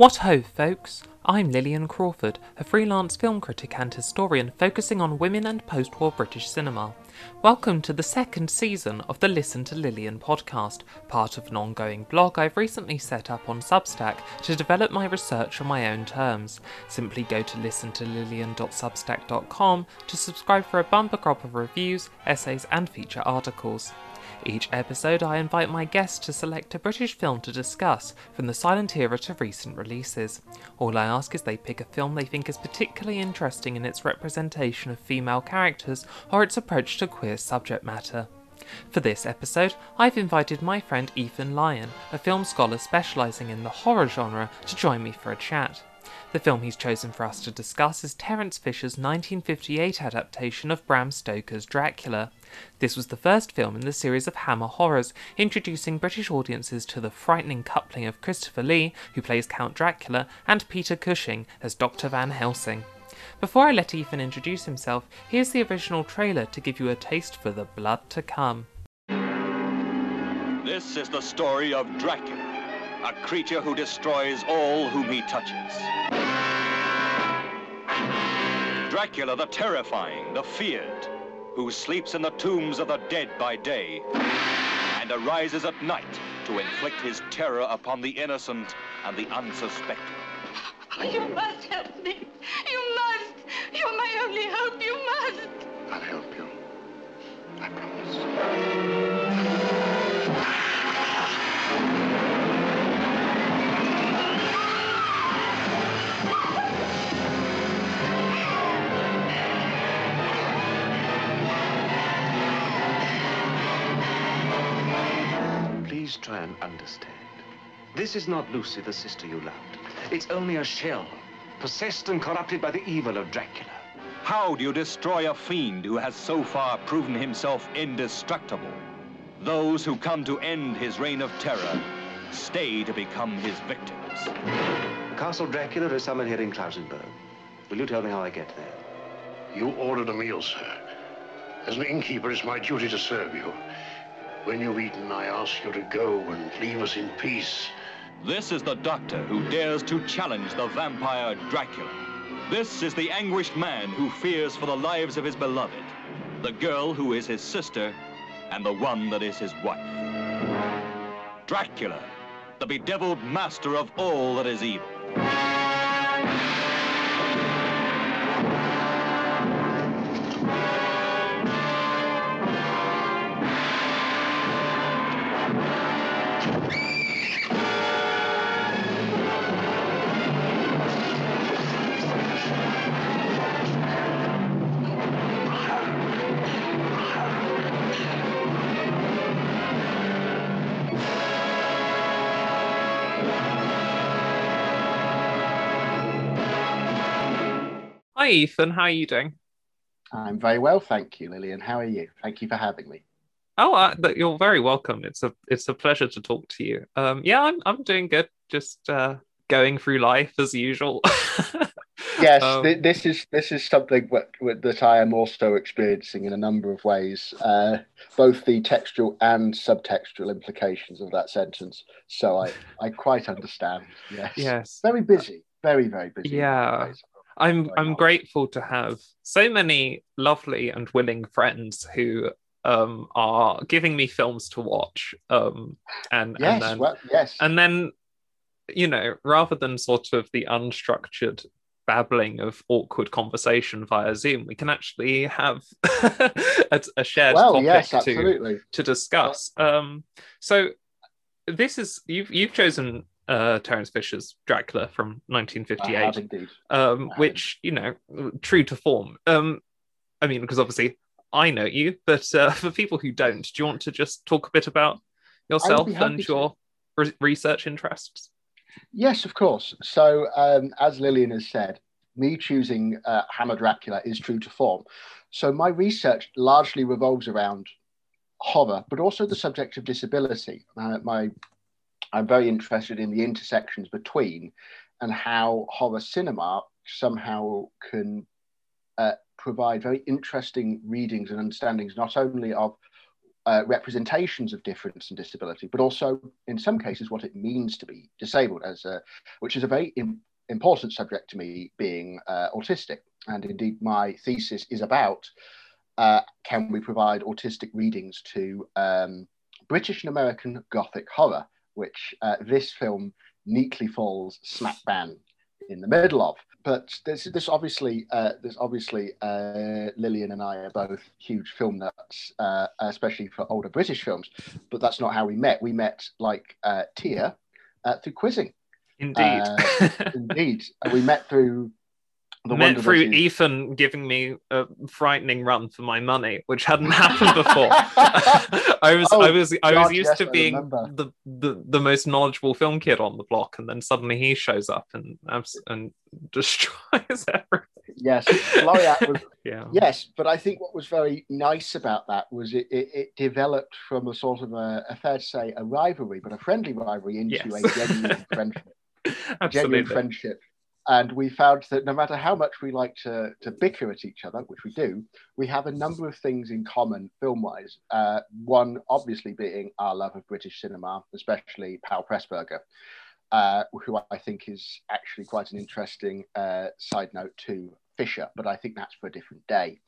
What ho, folks! I'm Lillian Crawford, a freelance film critic and historian focusing on women and post war British cinema. Welcome to the second season of the Listen to Lillian podcast, part of an ongoing blog I've recently set up on Substack to develop my research on my own terms. Simply go to listentolillian.substack.com to subscribe for a bumper crop of reviews, essays, and feature articles. Each episode, I invite my guests to select a British film to discuss, from the silent era to recent releases. All I ask is they pick a film they think is particularly interesting in its representation of female characters or its approach to queer subject matter. For this episode, I've invited my friend Ethan Lyon, a film scholar specialising in the horror genre, to join me for a chat. The film he's chosen for us to discuss is Terence Fisher's 1958 adaptation of Bram Stoker's Dracula. This was the first film in the series of Hammer horrors, introducing British audiences to the frightening coupling of Christopher Lee, who plays Count Dracula, and Peter Cushing as Dr. Van Helsing. Before I let Ethan introduce himself, here's the original trailer to give you a taste for the blood to come. This is the story of Dracula, a creature who destroys all whom he touches. Dracula the terrifying, the feared, who sleeps in the tombs of the dead by day and arises at night to inflict his terror upon the innocent and the unsuspecting. Oh, you must help me. You must. You're my only hope. You must. I'll help you. I promise. Please try and understand. This is not Lucy, the sister you loved. It's only a shell, possessed and corrupted by the evil of Dracula. How do you destroy a fiend who has so far proven himself indestructible? Those who come to end his reign of terror stay to become his victims. Castle Dracula is somewhere here in Klausenberg. Will you tell me how I get there? You ordered a meal, sir. As an innkeeper, it's my duty to serve you. When you've eaten, I ask you to go and leave us in peace. This is the doctor who dares to challenge the vampire Dracula. This is the anguished man who fears for the lives of his beloved, the girl who is his sister, and the one that is his wife. Dracula, the bedeviled master of all that is evil. Hi, Ethan. How are you doing? I'm very well, thank you, Lillian. How are you? Thank you for having me. Oh, uh, but you're very welcome. It's a it's a pleasure to talk to you. Um, yeah, I'm I'm doing good. Just uh, going through life as usual. Yes, Um, th- this is this is something what, that I am also experiencing in a number of ways, uh, both the textual and subtextual implications of that sentence. So I I quite understand. Yes. yes. Very busy. Very very busy. Yeah. I'm I'm nice. grateful to have so many lovely and willing friends who um are giving me films to watch. Um and Yes. and then well, yes. and then you know rather than sort of the unstructured babbling of awkward conversation via zoom we can actually have a, a shared well, topic yes, to to discuss um so this is you've you've chosen uh terence fisher's dracula from I have 1958 um which you know true to form um i mean because obviously i know you but uh, for people who don't do you want to just talk a bit about yourself and your re- research interests Yes, of course. So, um, as Lillian has said, me choosing uh, Hammer Dracula is true to form. So, my research largely revolves around horror, but also the subject of disability. Uh, my, I'm very interested in the intersections between and how horror cinema somehow can uh, provide very interesting readings and understandings, not only of uh, representations of difference and disability, but also in some cases what it means to be disabled, as a, which is a very Im- important subject to me, being uh, autistic. And indeed, my thesis is about uh, can we provide autistic readings to um, British and American Gothic horror, which uh, this film neatly falls smack bang in the middle of. But this, this obviously, uh, this obviously, uh, Lillian and I are both huge film nuts, uh, especially for older British films. But that's not how we met. We met like uh, Tia uh, through quizzing. Indeed. Uh, indeed, we met through the Met through Ethan giving me a frightening run for my money, which hadn't happened before. I was, Oh, I was, I was used yes, to being the, the the most knowledgeable film kid on the block, and then suddenly he shows up and and destroys everything. Yes, Laureate was Yeah. Yes, but I think what was very nice about that was it, it, it developed from a sort of a, a fair to say a rivalry, but a friendly rivalry into Yes. a genuine friendship. Absolutely. genuine friendship. And we found that no matter how much we like to, to bicker at each other, which we do, we have a number of things in common film wise. Uh, one, obviously, being our love of British cinema, especially Powell Pressburger, uh, who I think is actually quite an interesting uh, side note to Fisher, but I think that's for a different day.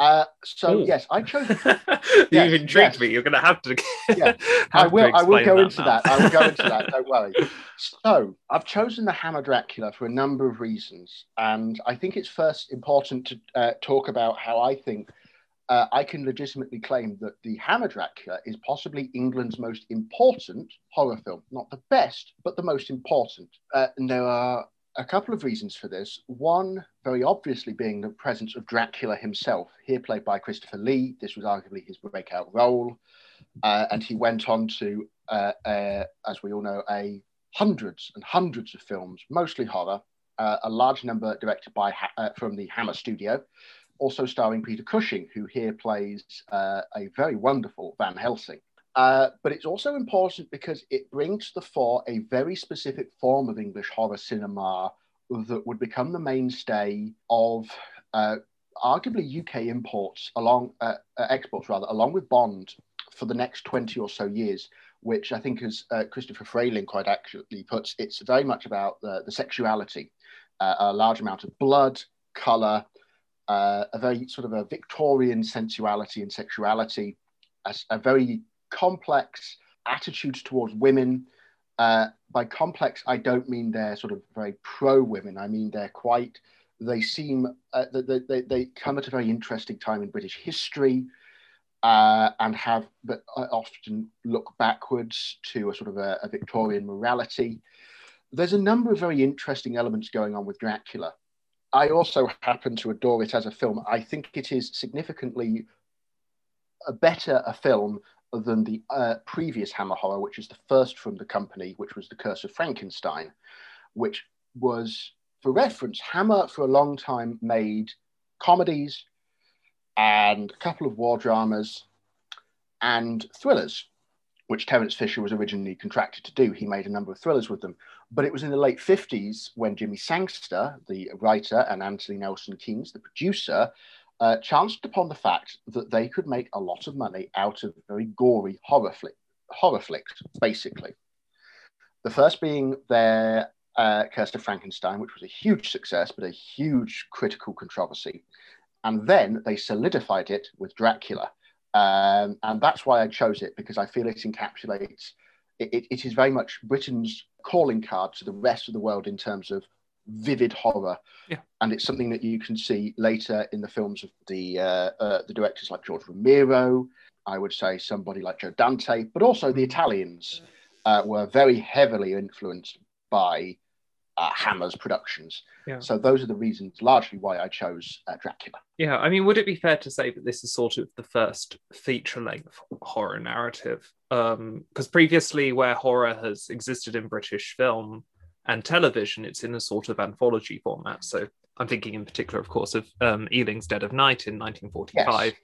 Uh, so, Ooh. yes, I chose You've intrigued yes. me. You're going to have to. Yeah, I will. I will go into now. that. I will go into that. Don't worry. So I've chosen the Hammer Dracula for a number of reasons, and I think it's first important to uh, talk about how I think uh, I can legitimately claim that the Hammer Dracula is possibly England's most important horror film. Not the best, but the most important. Uh, and there are a couple of reasons for this. One, very obviously, being the presence of Dracula himself, here played by Christopher Lee. This was arguably his breakout role. Uh, and he went on to, uh, uh, as we all know, a hundreds and hundreds of films, mostly horror, uh, a large number directed by ha- uh, from the Hammer Studio, also starring Peter Cushing, who here plays uh, a very wonderful Van Helsing. Uh, but it's also important because it brings to the fore a very specific form of English horror cinema that would become the mainstay of uh, arguably UK imports along uh, uh, exports rather along with Bond for the next 20 or so years which I think as uh, Christopher Frayling quite accurately puts it's very much about the, the sexuality. Uh, a large amount of blood color uh, a very sort of a Victorian sensuality and sexuality a, a very complex attitudes towards women uh, by complex I don't mean they're sort of very pro women I mean they're quite they seem uh, they, they, they come at a very interesting time in British history uh, and have but uh, often look backwards to a sort of a, a Victorian morality. There's a number of very interesting elements going on with Dracula. I also happen to adore it as a film. I think it is significantly a better a film than the uh, previous Hammer horror, which is the first from the company, which was The Curse of Frankenstein, which was, for reference, Hammer for a long time made comedies and a couple of war dramas and thrillers, which Terence Fisher was originally contracted to do. He made a number of thrillers with them. But it was in the late 50s when Jimmy Sangster, the writer, and Anthony Nelson Keys, the producer, uh, chanced upon the fact that they could make a lot of money out of very gory horror, horror flicks, basically. The first being their uh, Curse of Frankenstein, which was a huge success, but a huge critical controversy. And then they solidified it with Dracula. Um, and that's why I chose it, because I feel it encapsulates, it, it is very much Britain's calling card to the rest of the world in terms of vivid horror. Yeah. And it's something that you can see later in the films of the, uh, uh, the directors like George Romero, I would say somebody like Joe Dante, but also the Italians uh, were very heavily influenced by uh, Hammer's productions. Yeah. So those are the reasons, largely, why I chose uh, Dracula. Yeah, I mean, would it be fair to say that this is sort of the first feature-length horror narrative? Because previously, where horror has existed in British film and television, it's in a sort of anthology format. So I'm thinking in particular, of course, of um, Ealing's Dead of Night in 1945,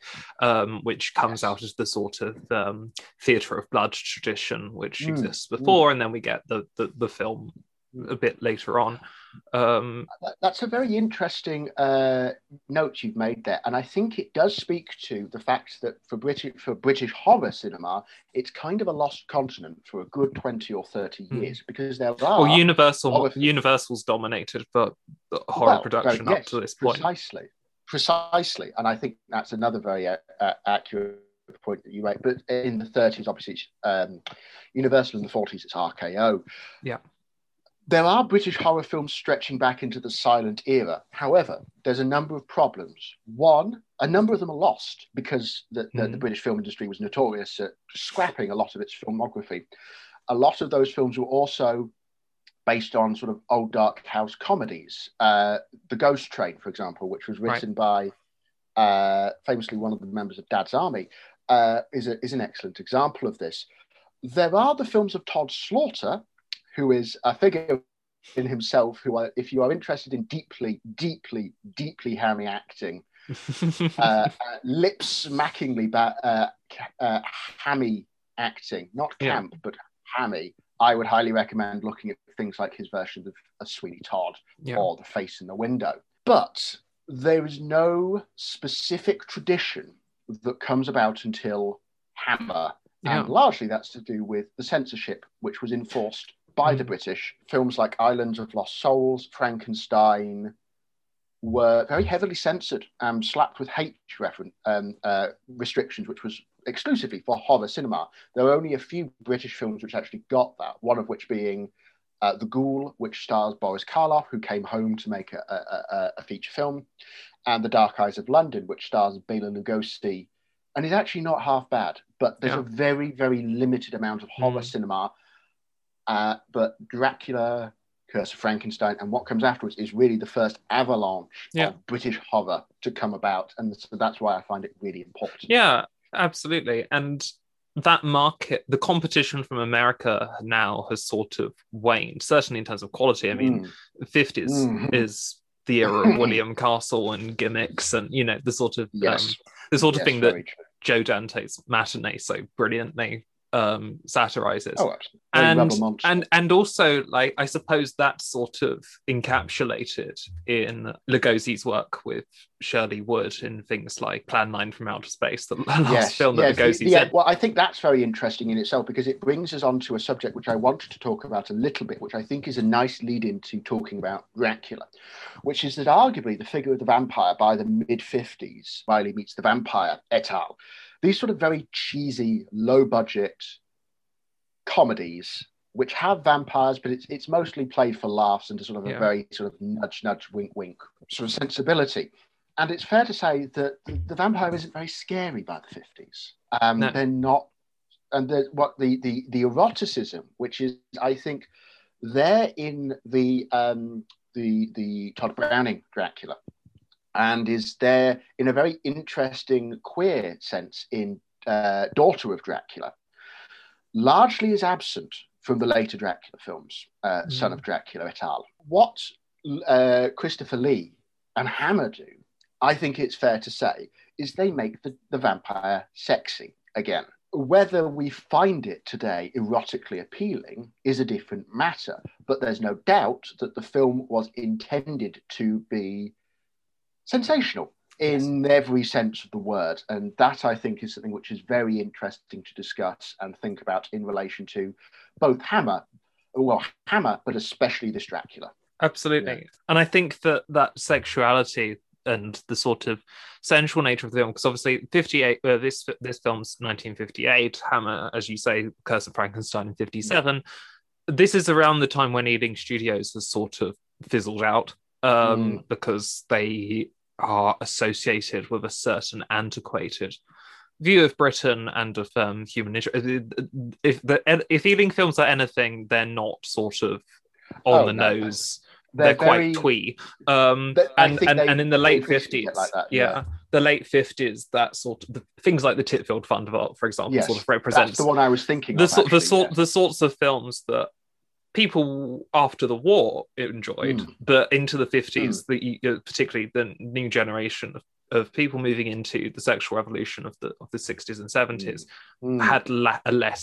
um, which comes Yes. out as the sort of um, theatre of blood tradition which Mm, exists before, and then we get the, the the film a bit later on. Um, That- That's a very interesting uh, note you've made there, and I think it does speak to the fact that for British for British horror cinema, it's kind of a lost continent for a good twenty or thirty Hmm. years because there are well, Universal Universal's dominated for the horror Well, production very- up to this point. Precisely, precisely, and I think that's another very uh, uh, accurate point that you make. But in the 30s, obviously, it's um, Universal. In the 40s, it's RKO. Yeah. There are British horror films stretching back into the silent era. However, there's a number of problems. One, a number of them are lost because the, the, the Mhm. British film industry was notorious at scrapping a lot of its filmography. A lot of those films were also based on sort of old dark house comedies. Uh, the Ghost Train, for example, which was Right. written by uh, famously one of the members of Dad's Army, uh, is, a, is an excellent example of this. There are the films of Todd Slaughter, who is a figure in himself who, are, if you are interested in deeply, deeply, deeply hammy acting, uh, uh, lip smackingly ba- uh, uh, hammy acting, not Yeah. camp, but hammy, I would highly recommend looking at things like his version of, of Sweeney Todd yeah. or The Face in the Window. But there is no specific tradition that comes about until Hammer. Yeah. And largely that's to do with the censorship, which was enforced by the Mm. British. Films like Islands of Lost Souls, Frankenstein were very heavily censored and slapped with hate referen- um, uh, restrictions, which was exclusively for horror cinema. There were only a few British films which actually got that, one of which being uh, The Ghoul, which stars Boris Karloff, who came home to make a, a, a, a feature film, and The Dark Eyes of London, which stars Bela Lugosi, and is actually not half bad. But there's Yeah. a very, very limited amount of horror Mm. cinema. Uh, but Dracula, Curse of Frankenstein, and what comes afterwards is really the first avalanche Yeah. of British horror to come about, and so that's why I find it really important. Yeah, absolutely. And that market, the competition from America now has sort of waned, certainly in terms of quality. I mean, Mm, 50s Mhm. is the era of William Castle and gimmicks and, you know, the sort of yes, um, the sort of yes, thing that true. Joe Dante's matinee so brilliantly um satirizes. Oh, absolutely. And and and also like i suppose that's sort of encapsulated in lugosi's work with shirley wood in things like plan 9 from outer space the last film that yes, lugosi's yeah, Well, I think that's very interesting in itself because it brings us on to a subject which I wanted to talk about a little bit, which I think is a nice lead into talking about Dracula, which is that arguably the figure of the vampire by the mid 50s, Riley meets the vampire et al. These sort of very cheesy, low budget comedies which have vampires, but it's it's mostly played for laughs and to sort of Yeah. a very sort of nudge, nudge, wink, wink sort of sensibility. And it's fair to say that the, the vampire isn't very scary by the 50s. Um, No. They're not, and the, what the, the the eroticism, which is I think there in the um, the the Tod Browning Dracula, and is there in a very interesting queer sense in uh, Daughter of Dracula, largely is absent from the later Dracula films, uh, Son of Dracula et al. What uh, Christopher Lee and Hammer do, I think it's fair to say, is they make the, the vampire sexy again. Whether we find it today erotically appealing is a different matter, but there's no doubt that the film was intended to be sensational in every sense of the word. And that I think is something which is very interesting to discuss and think about in relation to both Hammer, well, Hammer, but especially this Dracula. absolutely. And i think that that sexuality and the sort of sensual nature of the film because obviously 58 uh, this this film's 1958 hammer as you say curse of frankenstein in 57 this is around the time when ealing studios has sort of fizzled out um because they are associated with a certain antiquated view of britain and of um, human nature if the if ealing films are anything they're not sort of on Oh, the no, no. nose they're, quite twee um and and, they- and in the late 50s like yeah, yeah. the late 50s that sort of the, things like the Titfield Thunderbolt for example Yes, sort of represents the one I was thinking the of. sort the sort yeah. the sorts of films that people after the war enjoyed Mm. but into the 50s the uh, particularly the new generation of, of people moving into the sexual revolution of the of the 60s and 70s Mm. had la- a less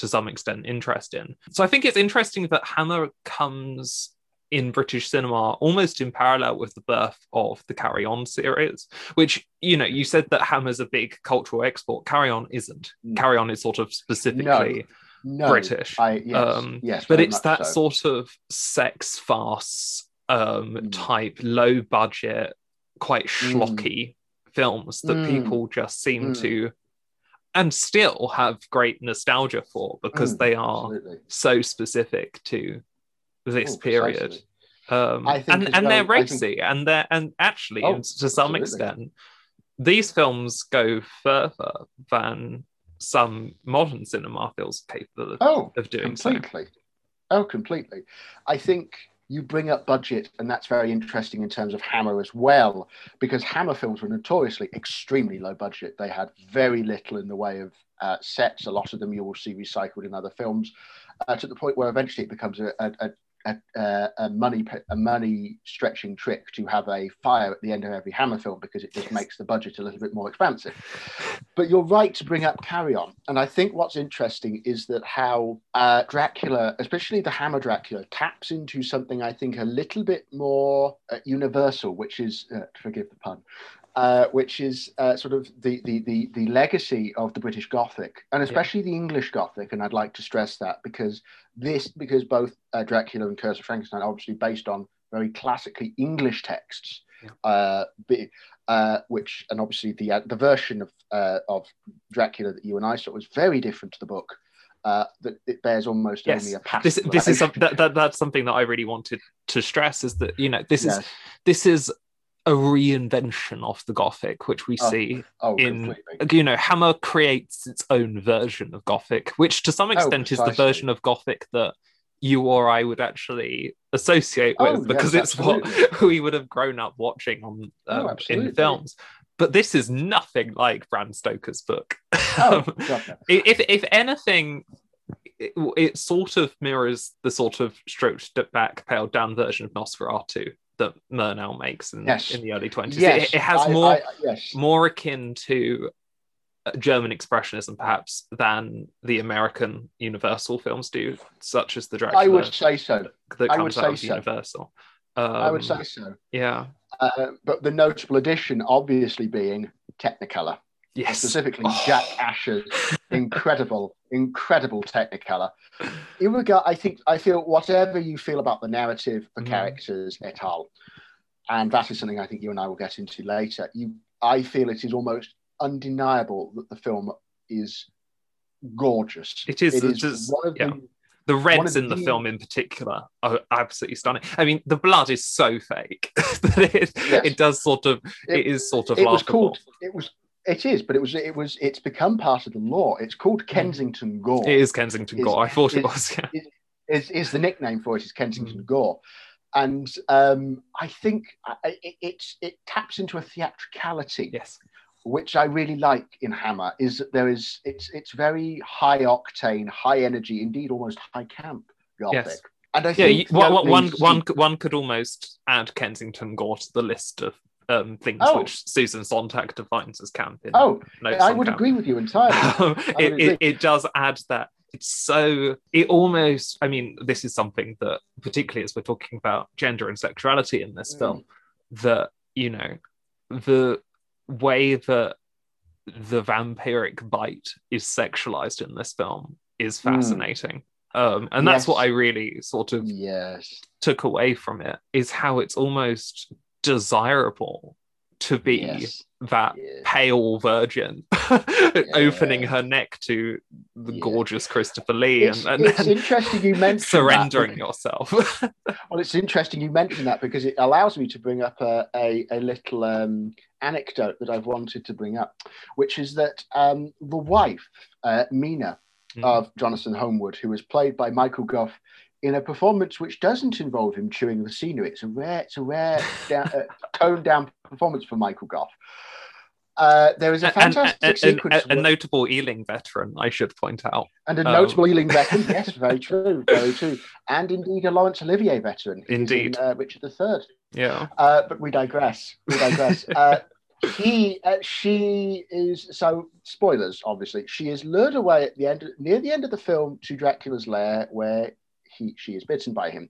to some extent interest in so i think it's interesting that hammer comes in British cinema almost in parallel with the birth of the Carry On series, which, you know, you said that Hammer's a big cultural export. Carry On isn't. Mm. Carry On is sort of specifically No, British. I, yes, um, yes, but it's that so. sort of sex farce um, Mm. type, low budget, quite schlocky films that Mm. people just seem Mm. to and still have great nostalgia for because Mm, they are absolutely. so specific to this Oh, period. Um, think and and they're well- think- racy, and they're and actually, Oh, to some absolutely. extent, these films go further than some modern cinema feels capable of, Oh, of doing so. completely. Oh, completely. I think you bring up budget, and that's very interesting in terms of Hammer as well, because Hammer films were notoriously extremely low budget. They had very little in the way of uh, sets. A lot of them you will see recycled in other films, uh, to the point where eventually it becomes a, a, a a, a, a money a money stretching trick to have a fire at the end of every Hammer film because it just makes the budget a little bit more expansive. But you're right to bring up Carry On, and I think what's interesting is that how uh, Dracula, especially the Hammer Dracula, taps into something I think a little bit more uh, universal, which is uh, forgive the pun. Uh, which is uh, sort of the, the, the, the legacy of the British Gothic, and especially the English Gothic. And I'd like to stress that because this, because both uh, Dracula and Curse of Frankenstein are obviously based on very classically English texts, uh, be- uh, which, and obviously the uh, the version of uh, of Dracula that you and I saw was very different to the book. Uh, that it bears almost Yes. only a passive. This this is some, that, that that's something that I really wanted to stress is that you know this is this is a reinvention of the Gothic, which we Oh, see oh, in completely. you know Hammer creates its own version of Gothic, which to some Oh, extent is the version of Gothic that you or I would actually associate with Oh, because yes, it's what we would have grown up watching on Oh, um, in films. But this is nothing like Bram Stoker's book. Oh, God, if if anything, it, it sort of mirrors the sort of stroked back, paled down version of Nosferatu that Murnau makes in, Yes. in the early twenties. Yes, it, it has I- more I- yes. more akin to uh, German expressionism, perhaps, than the American Universal films do, such as the Dracula I would say so. that I comes would out say of so. Universal. Um, I would say so. yeah. Uh, but the notable addition, obviously, being Technicolor, Yes. specifically Oh. Jack Asher's incredible, incredible Technicolor. In regard, I think I feel whatever you feel about the narrative, the Mhm. characters, et al., and that is something I think you and I will get into later. You, I feel it is almost undeniable that the film is gorgeous. It is, It is of yeah. the The reds in the the- film, in particular, are absolutely stunning. I mean, the blood is so fake that it, Yes. it does sort of It- it is sort of it was called it was it is but it was it was it's become part of the lore it's called kensington gore Hmm. It is Kensington Gore. I thought it was. Yeah. is, is the nickname for it is kensington Hmm. gore and um, i think I- it, it's it taps into a theatricality Yes. which i really like in hammer is that there is it's it's very high octane high energy indeed almost high camp gothic Yes. and i Yeah. think You, one, one, one could almost add Kensington Gore to the list of um, things Oh. which Susan Sontag defines as camp. In oh Notes i would Camp. agree with you entirely Um, it, it, it does add that it's so it almost i mean this is something that particularly as we're talking about gender and sexuality in this Mm. film that you know the way that the vampiric bite is sexualized in this film is Mm. fascinating um and that's Yes. what i really sort of yes took away from it is how it's almost desirable to be yes that yeah. pale virgin opening her neck to the Yeah. gorgeous Christopher Lee It's, and, and, it's interesting you mentioned surrendering yourself. Well, it's interesting you mentioned that because it allows me to bring up a, a, a little um, anecdote that I've wanted to bring up, which is that um, the wife, uh, Mina, Mm. of Jonathan Holmwood, who was played by Michael Gough in a performance which doesn't involve him chewing the scenery. It's a rare, it's a rare down, uh, toned down performance for Michael Gough. Uh, there is a fantastic and- and- sequence a, a notable Ealing veteran, I should point out. and a um, notable Ealing veteran. yes, very true, very true. And indeed a Laurence Olivier veteran. Indeed. In, uh, Richard III. Yeah. Uh, but we digress. We digress. uh, he, uh, she is so spoilers. Obviously, she is lured away at the end, near the end of the film, to Dracula's lair, where he, she is bitten by him.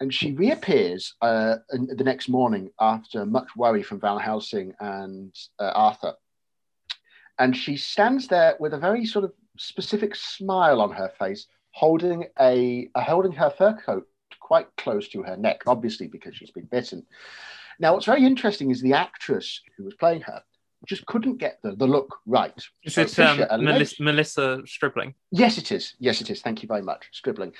and she reappears uh, the next morning after much worry from Van Helsing and uh, Arthur. And she stands there with a very sort of specific smile on her face, holding a uh, holding her fur coat quite close to her neck, obviously because she's been bitten. Now, what's very interesting is the actress who was playing her just couldn't get the, the look right. Is So it um, Melissa, Melissa Stribling? Yes, it is. Yes, it is. Thank you very much. Scribbling.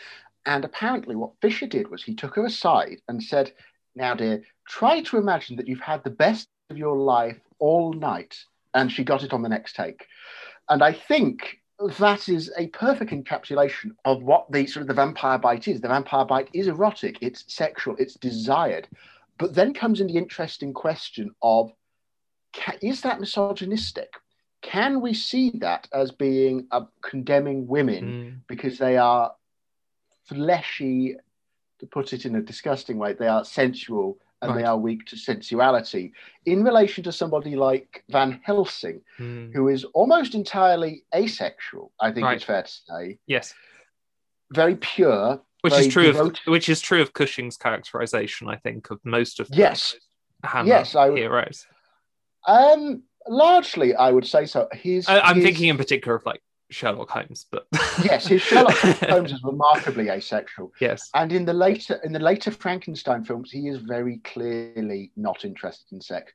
And apparently, what Fisher did was he took her aside and said, Now, dear, try to imagine that you've had the best of your life all night. And she got it on the next take. And I think that is a perfect encapsulation of what the sort of the vampire bite is. The vampire bite is erotic, it's sexual, it's desired. But then comes in the interesting question of is that misogynistic? Can we see that as being uh, condemning women Mm. because they are fleshy, to put it in a disgusting way, they are sensual and they are weak to sensuality. In relation to somebody like Van Helsing, Mm. who is almost entirely asexual, I think Right. it's fair to say, Yes, very pure. which very is true of which is true of Cushing's characterization. I think of most of Yes. Yes, I would- heroes. Um, largely, I would say so. His, I, I'm his- thinking in particular of like Sherlock Holmes, but yes, his Sherlock Holmes is remarkably asexual. yes, And in the later in the later Frankenstein films, he is very clearly not interested in sex.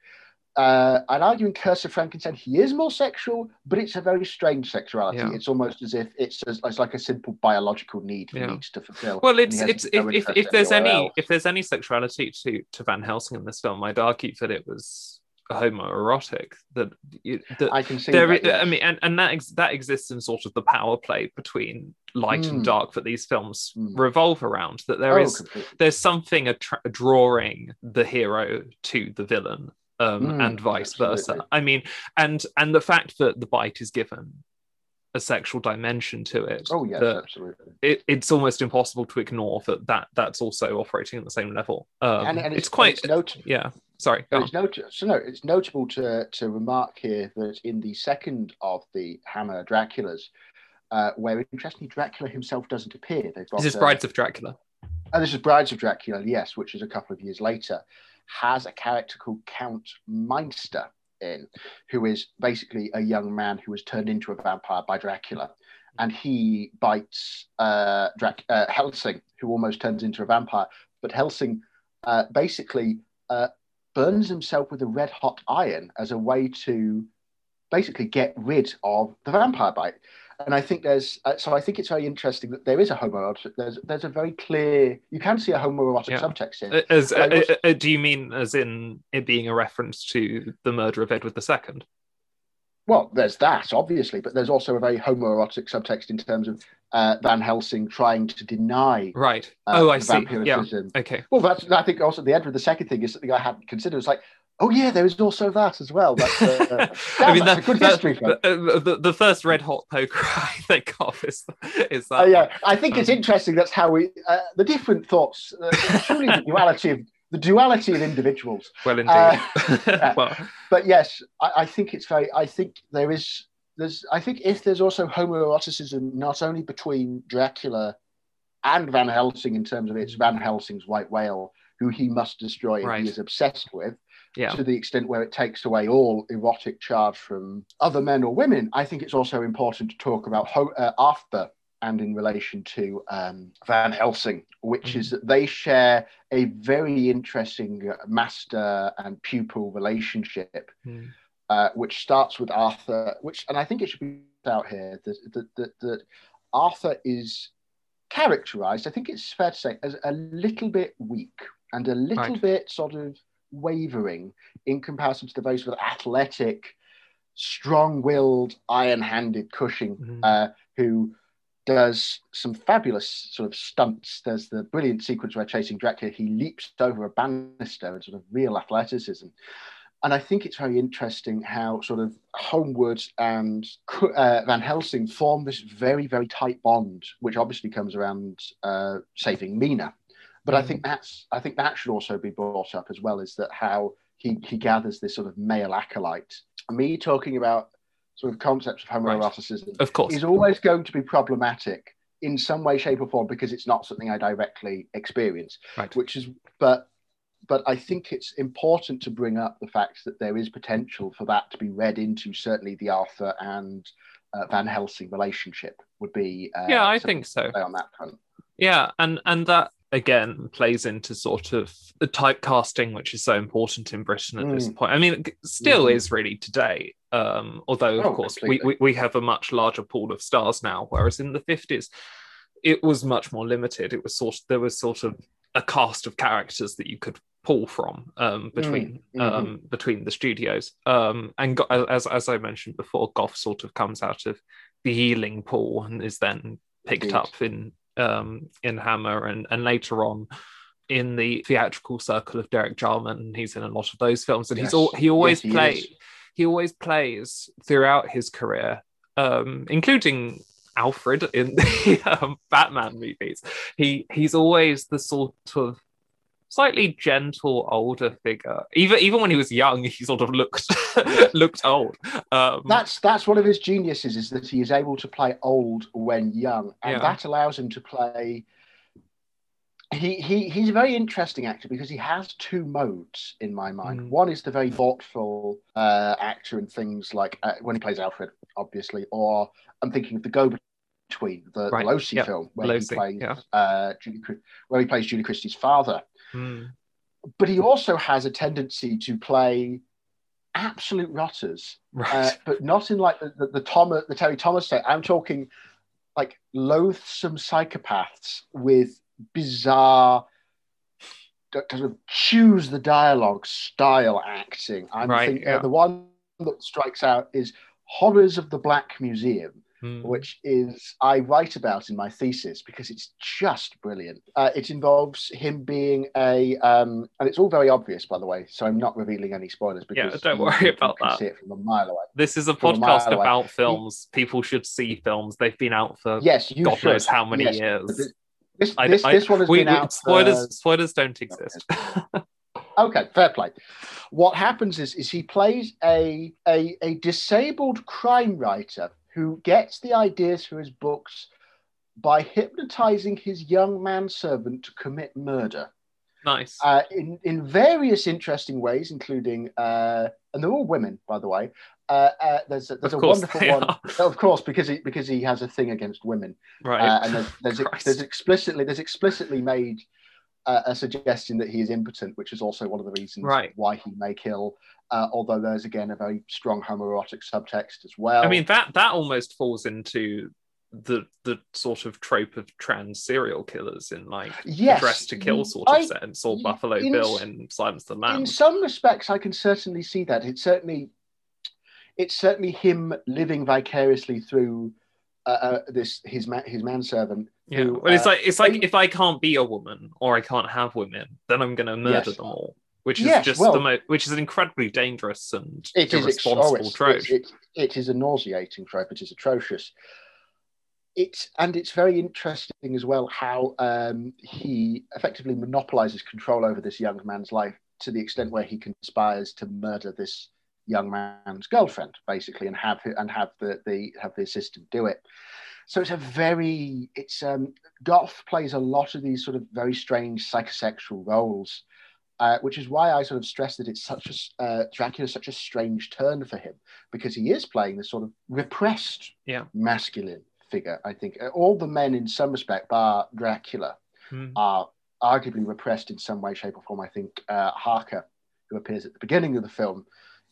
Uh, I'd argue in Curse of Frankenstein, he is more sexual, but it's a very strange sexuality. Yeah. It's almost as if it's, as, it's like a simple biological need he Yeah. needs to fulfill. Well, it's it's no if, if, if there's any else. if there's any sexuality to to Van Helsing in this film, I'd argue that it was homoerotic. That, you- that I can see there, that, i- I mean, and, and that ex- that exists in sort of the power play between light Mm. and dark that these films Mm. revolve around. That there Oh, is completely. there's something attra- drawing the hero to the villain, um, Mm, and vice versa. I mean, and and the fact that the bite is given a sexual dimension to it. Oh yes, absolutely. it, it's almost impossible to ignore that, that that's also operating at the same level. Um, and, and it's, it's, quite it's notable. yeah. Sorry, go And on. it's, not- so no, it's notable to, to remark here that in the second of the Hammer Draculas, uh, where interestingly Dracula himself doesn't appear, they've got This is uh, Brides of Dracula. Oh, this is Brides of Dracula, yes, which is a couple of years later, has a character called Count Meinster in, who is basically a young man who was turned into a vampire by Dracula. And he bites uh, Drac- uh, Helsing, who almost turns into a vampire. But Helsing uh, basically uh, burns himself with a red hot iron as a way to basically get rid of the vampire bite and I think there's uh, so I think it's very interesting that there is a homoerotic. There's there's a very clear you can see a homoerotic Yeah. subtext here. Uh, As uh, was- uh, uh, do you mean as in it being a reference to the murder of Edward II? well, there's that obviously, but there's also a very homoerotic subtext in terms of uh, Van Helsing trying to deny. Right. oh, I see. Yeah. Okay. Well, that's I think also the Edward the second thing is something I hadn't considered. It's like, oh yeah, there is also that as well. That's, uh, I damn, mean, that's that, a good that- history. film. the, the, the first red hot poker I think of is, is that. Oh yeah. I think it's Um, interesting. That's how we uh, the different thoughts. Uh, truly, the duality of the duality of individuals. Well, indeed. Uh, well, but yes, I, I think it's very. I think there is. There's. I think if there's also homoeroticism not only between Dracula and Van Helsing in terms of it's Van Helsing's white whale who he must destroy and Right. he is obsessed with yeah. to the extent where it takes away all erotic charge from other men or women. I think it's also important to talk about ho- uh, Arthur and in relation to um, Van Helsing, which Mhm. is that they share a very interesting uh, master and pupil relationship, Mm. uh, which starts with Arthur. Which, and I think it should be out here that that, that, that Arthur is characterized. I think it's fair to say as a little bit weak and a little Right. bit sort of wavering in comparison to the very sort of athletic, strong-willed, iron-handed Cushing Mhm. uh, who does some fabulous sort of stunts. There's the brilliant sequence where chasing Dracula, he leaps over a banister and sort of real athleticism. And I think it's very interesting how sort of Holmwood and uh, Van Helsing form this very, very tight bond, which obviously comes around uh, saving Mina. But I think that's I think that should also be brought up as well, is that how he, he gathers this sort of male acolyte. Me talking about sort of concepts of Right. homoeroticism Of course. is always going to be problematic in some way, shape, or form because it's not something I directly experience. Right. Which is, but but I think it's important to bring up the fact that there is potential for that to be read into certainly the Arthur and uh, Van Helsing relationship would be. Uh, Yeah, I think so. on that front. Yeah, and and that again plays into sort of the typecasting, which is so important in Britain at this Mm. point. I mean, it still Mhm. is really today. Um, although, of Oh, course, we, we we have a much larger pool of stars now, whereas in the fifties, it was much more limited. It was sort there was sort of a cast of characters that you could pull from um, between mhm. um, between the studios. Um, and Go- as as I mentioned before, Gough sort of comes out of the Ealing pool and is then picked Indeed. up in um, in Hammer and and later on in the theatrical circle of Derek Jarman. And he's in a lot of those films, and he's all he always Yes, he play he always plays throughout his career, um, including. Alfred in the um, Batman movies, he he's always the sort of slightly gentle older figure. Even even when he was young, he sort of looked looked old. Um, That's that's one of his geniuses is that he is able to play old when young, and Yeah. that allows him to play. He, he he's a very interesting actor because he has two modes in my mind. Mm. One is the very thoughtful uh, actor in things like uh, when he plays Alfred, obviously, or I'm thinking of the Go Between, the, Right, the Losey yeah, film where Losey, he plays yeah. uh, Julie, where he plays Julie Christie's father mm, but he also has a tendency to play absolute rotters, right. uh, but not in like the, the, the Thomas, the Terry Thomas state. I'm talking like loathsome psychopaths with bizarre, kind of choose the dialogue style acting. I'm Right, thinking yeah. the one that strikes out is Horrors of the Black Museum Mm, which is I write about in my thesis because it's just brilliant. Uh, it involves him being a, um, and it's all very obvious, by the way. So I'm not revealing any spoilers Yeah, because don't you- worry about can that. See it from a mile away. this is a from a podcast away. about films. People should see films. They've been out for Yes, you God should. knows how many Yes. years. This, this, I- this, I- this one has we- been out. spoilers. for- spoilers don't exist. Okay, fair play. What happens is, is he plays a, a a disabled crime writer who gets the ideas for his books by hypnotizing his young manservant to commit murder. nice. uh, in in various interesting ways, including uh, and they're all women, by the way. Uh, uh, there's a, there's a wonderful one, are. of course, because he because he has a thing against women, right. uh, and there's there's, there's explicitly there's explicitly made uh, a suggestion that he is impotent, which is also one of the reasons Right. why he may kill. Uh, although there's again a very strong homoerotic subtext as well. I mean that that almost falls into the the sort of trope of trans serial killers in like yes, Dressed to Kill sort of I- sense, or Buffalo in Bill in Silence the Land. in some respects i can certainly see that it's certainly it's certainly him living vicariously through uh, uh, this his his manservant Yeah, who, well, it's uh, like it's like if I can't be a woman or I can't have women, then I'm going to murder Yes. them all, which is Yes, just well- the mo- which is an incredibly dangerous and it is ex- irresponsible oh, trope. it's- it- it is a nauseating trope it is atrocious it's and it's very interesting as well how um, he effectively monopolizes control over this young man's life to the extent where he conspires to murder this young man's girlfriend basically and have and have the, the have the assistant do it so it's a very it's um Gough plays a lot of these sort of very strange psychosexual roles uh, which is why I sort of stress that it's such a, uh, Dracula such a strange turn for him because he is playing this sort of repressed Yeah. masculine figure. I think Uh, all the men in some respect, bar Dracula, Hmm. are arguably repressed in some way, shape, or form. I think uh, Harker, who appears at the beginning of the film,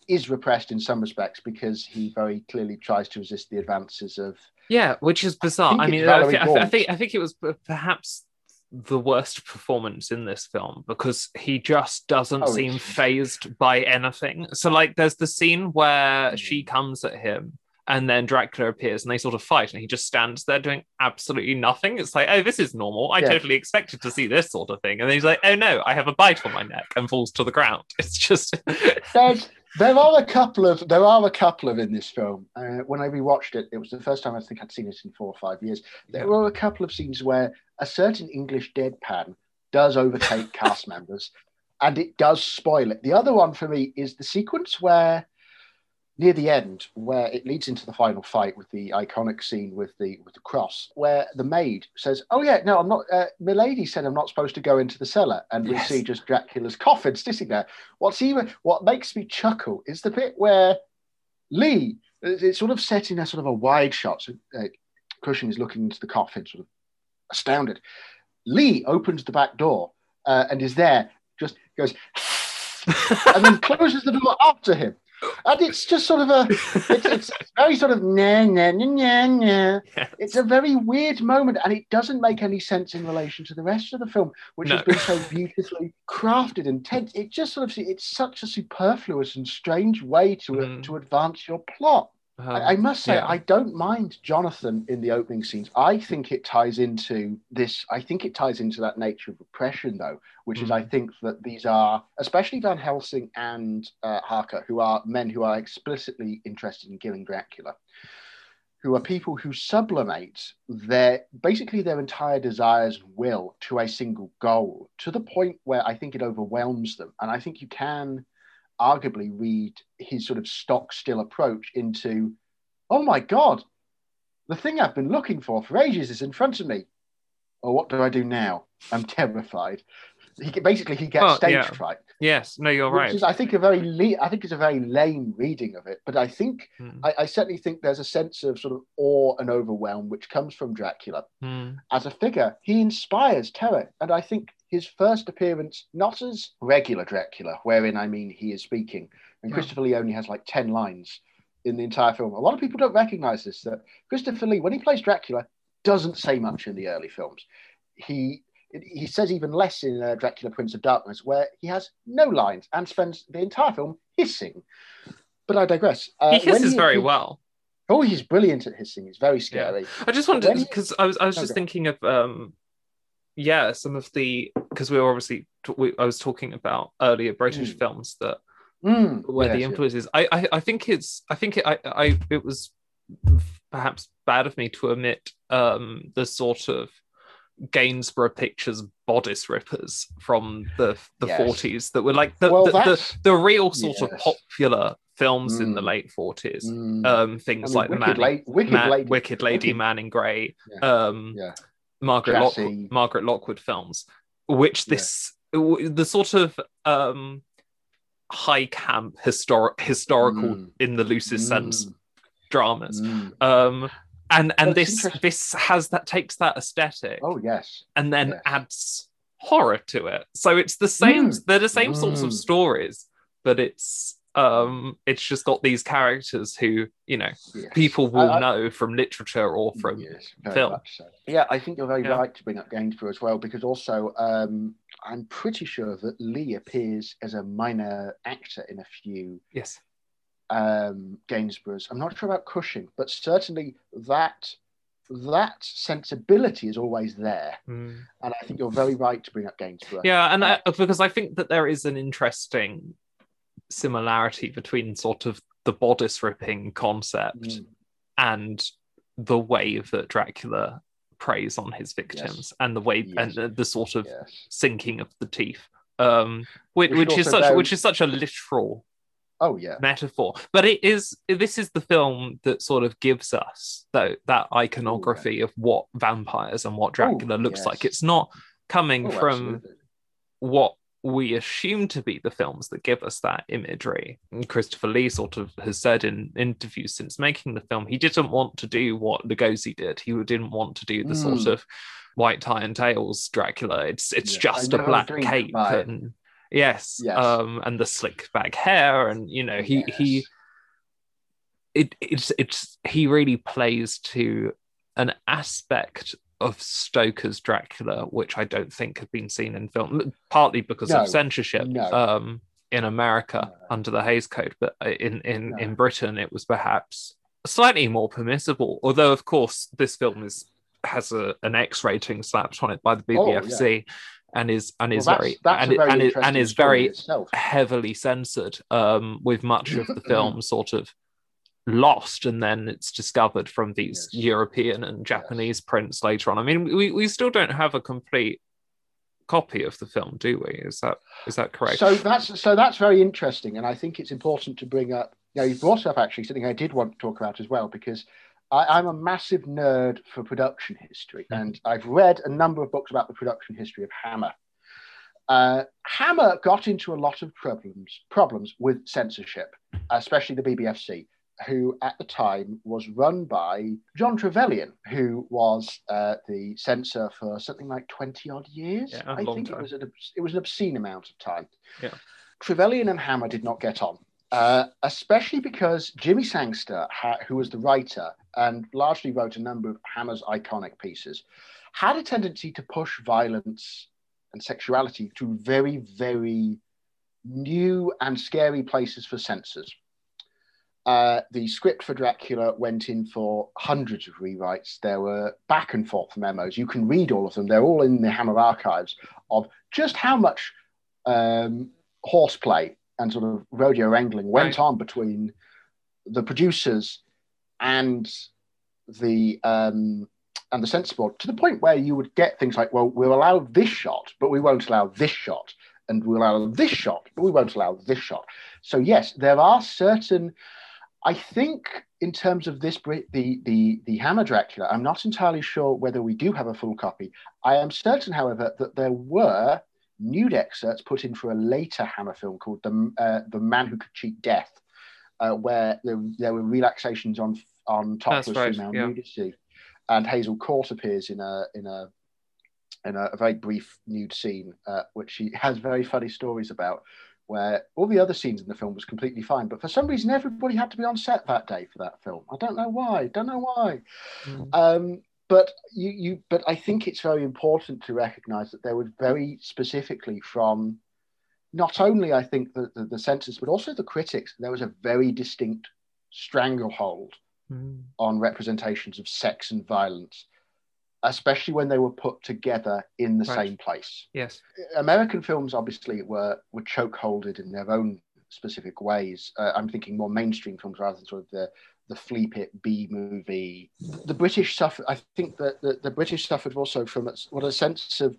is repressed in some respects because he very clearly tries to resist the advances of. Yeah, which is bizarre. think I, mean, I, thi- I, thi- I think I think it was perhaps the worst performance in this film because he just doesn't Oh, seem fazed by anything. So, like, there's the scene where Mm. she comes at him. And then Dracula appears and they sort of fight, and he just stands there doing absolutely nothing. It's like, oh, this is normal. I Yeah. totally expected to see this sort of thing. And then he's like, oh no, I have a bite on my neck and falls to the ground. It's just, There's, there are a couple of there are a couple of in this film. Uh, when I rewatched it, it was the first time I think I'd seen it in four or five years. There were a couple of scenes where a certain English deadpan does overtake cast members, and it does spoil it. The other one for me is the sequence where near the end where it leads into the final fight with the iconic scene with the with the cross where the maid says oh yeah no i'm not uh, milady said i'm not supposed to go into the cellar and Yes. we see just dracula's coffin sitting there what's even what makes me chuckle is the bit where lee it's sort of set in a sort of a wide shot so uh, cushing is looking into the coffin sort of astounded lee opens the back door uh, and is there just goes and then closes the door after him. And it's just sort of a, it's, it's very sort of nah, nah, nah, nah, nah. It's a very weird moment, and it doesn't make any sense in relation to the rest of the film, which has been so beautifully crafted and tense. It just sort of, it's such a superfluous and strange way to Mm. to advance your plot. Um, I, I must say, yeah. I don't mind Jonathan in the opening scenes. I think it ties into this. I think it ties into that nature of repression, though, which is Mm. I think that these are, especially Van Helsing and uh, Harker, who are men who are explicitly interested in killing Dracula, who are people who sublimate their basically their entire desires and will to a single goal to the point where I think it overwhelms them. And I think you can arguably read his sort of stock still approach into, oh my God, the thing I've been looking for for ages is in front of me. Oh, what do I do now? I'm terrified. He basically he gets Well, stage yeah. fright, yes, no, you're which right. is I think a very le- I think it's a very lame reading of it. But I think Mm. I, I certainly think there's a sense of sort of awe and overwhelm which comes from Dracula Mm. as a figure, he inspires terror. And I think his first appearance, not as regular Dracula, wherein I mean he is speaking, and Yeah. Christopher Lee only has like 10 lines in the entire film. A lot of people don't recognize this that Christopher Lee, when he plays Dracula, doesn't say much in the early films. He he says even less in uh, Dracula Prince of Darkness, where he has no lines and spends the entire film hissing. But I digress. Uh, he hisses very he- well. Oh, he's brilliant at hissing. He's very scary. I just wanted because I was I was No, just go thinking of um yeah some of the because we were obviously t- we, I was talking about earlier British Mm. films that Mm, where yes, the yes. influences I, I I think it's I think it I, I it was perhaps bad of me to omit um the sort of Gainsborough Pictures bodice rippers from the the Yes. 40s that were like the Well, the, the, the real sort of popular films in the Mm. late 40s Mm. um things I mean, like the Wicked, man La- Wicked Ma- Lady, Wicked Lady, Wicked- Man in Grey, Yeah. um, Yeah. Margaret Margaret Lockwood films, which this w- the sort of um, high camp historic historical Mm. in the loosest sense Mm. dramas, Mm. um, and and it's this this has that takes that aesthetic Oh yes. and then yes. adds horror to it. So it's the same. Mm. They're the same sorts of Mm. stories, but it's um it's just got these characters who you know yes. people will I- I- know from literature or from yes, film. so. Yeah, I think you're very Yeah. right to bring up Gainsborough as well, because also um, I'm pretty sure that Lee appears as a minor actor in a few yes um, Gainsboroughs. I'm not sure about Cushing, but certainly that that sensibility is always there, Mm. and I think you're very right to bring up Gainsborough. Yeah, and I, because I think that there is an interesting similarity between sort of the bodice ripping concept Mm. and the way that Dracula preys on his victims and the way Yes. and the, sort of Yes. sinking of the teeth, um, which, which is such bear- which is such a literal Oh yeah. metaphor. But it is this is the film that sort of gives us that that iconography of what vampires and what Dracula looks yes. like. It's not coming Oh, from absolutely. what we assume to be the films that give us that imagery. And Christopher Lee sort of has said in interviews since making the film, he didn't want to do what Lugosi did. He didn't want to do the sort Mm. of white tie and tails Dracula. It's it's Yeah. just a black cape and yes, Yes. um, and the slick back hair, and you know he he it it's it's he really plays to an aspect of Stoker's Dracula, which I don't think had been seen in film, partly because No, of censorship no. um, in America No. under the Hays Code, but uh, in in in Britain it was perhaps slightly more permissible. Although, of course, this film is has a, an X rating slapped on it by the Oh, yeah. BBFC. And is and Well, is that's- very that's and, very and, interesting and is very itself. heavily censored, um, with much of the film sort of lost, and then it's discovered from these Yes. European and Japanese prints later on. I mean, we, we still don't have a complete copy of the film, do we? Is that is that correct? So that's so that's very interesting, and I think it's important to bring up Yeah, you brought up actually something I did want to talk about as well because I, I'm a massive nerd for production history, Mhm. and I've read a number of books about the production history of Hammer. Uh, Hammer got into a lot of problems problems with censorship, especially the BBFC, who at the time was run by John Trevelyan, who was uh, the censor for something like twenty odd years. Yeah, I think time. it was an it was an obscene amount of time. Yeah. Trevelyan and Hammer did not get on. Uh, especially because Jimmy Sangster, ha- who was the writer and largely wrote a number of Hammer's iconic pieces, had a tendency to push violence and sexuality to very, very new and scary places for censors. Uh, the script for Dracula went in for hundreds of rewrites. There were back and forth memos. You can read all of them. They're all in the Hammer archives of just how much um, horseplay and sort of rodeo wrangling went Right. on between the producers and the um, and the censor board to the point where you would get things like, well, we'll allow this shot, but we won't allow this shot, and we'll allow this shot, but we won't allow this shot. So yes, there are certain. I think in terms of this, the the the Hammer Dracula, I'm not entirely sure whether we do have a full copy. I am certain, however, that there were nude excerpts put in for a later Hammer film called the uh, the Man Who Could Cheat Death, uh, where there, there were relaxations on on topless right, female yeah. nudity, and Hazel Court appears in a in a in a, a very brief nude scene, uh, which she has very funny stories about. Where all the other scenes in the film was completely fine, but for some reason everybody had to be on set that day for that film. I don't know why. Don't know why. Mm. Um, but you, you, but I think it's very important to recognise that there was very specifically from not only I think the, the, the censors, but also the critics, there was a very distinct stranglehold Mm. on representations of sex and violence, especially when they were put together in the Right. same place. Yes. American films obviously were were chokeholded in their own specific ways. Uh, I'm thinking more mainstream films rather than sort of the the flea pit B movie. The British suffered. I think that the, the British suffered also from a, what a sense of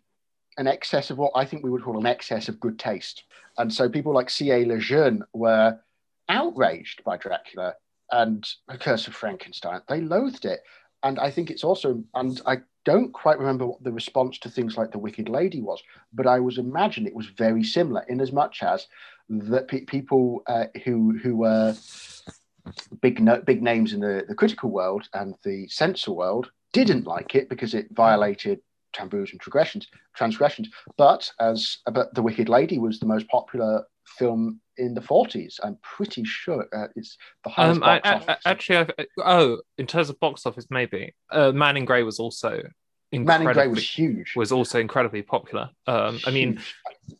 an excess of what I think we would call an excess of good taste. And so people like C.A. Lejeune were outraged by Dracula and The Curse of Frankenstein. They loathed it. And I think it's also, and I don't quite remember what the response to things like The Wicked Lady was, but I was imagine it was very similar in as much as that pe- people uh, who who were big no- big names in the, the critical world and the censor world didn't like it because it violated taboos and transgressions transgressions but as but the wicked lady was the most popular film in the 40s i'm pretty sure uh, it's the highest Um, box I, office. I- actually, I've, oh, in terms of box office, maybe uh, Man in Grey was also man in grey was huge was also incredibly popular. Um, I mean,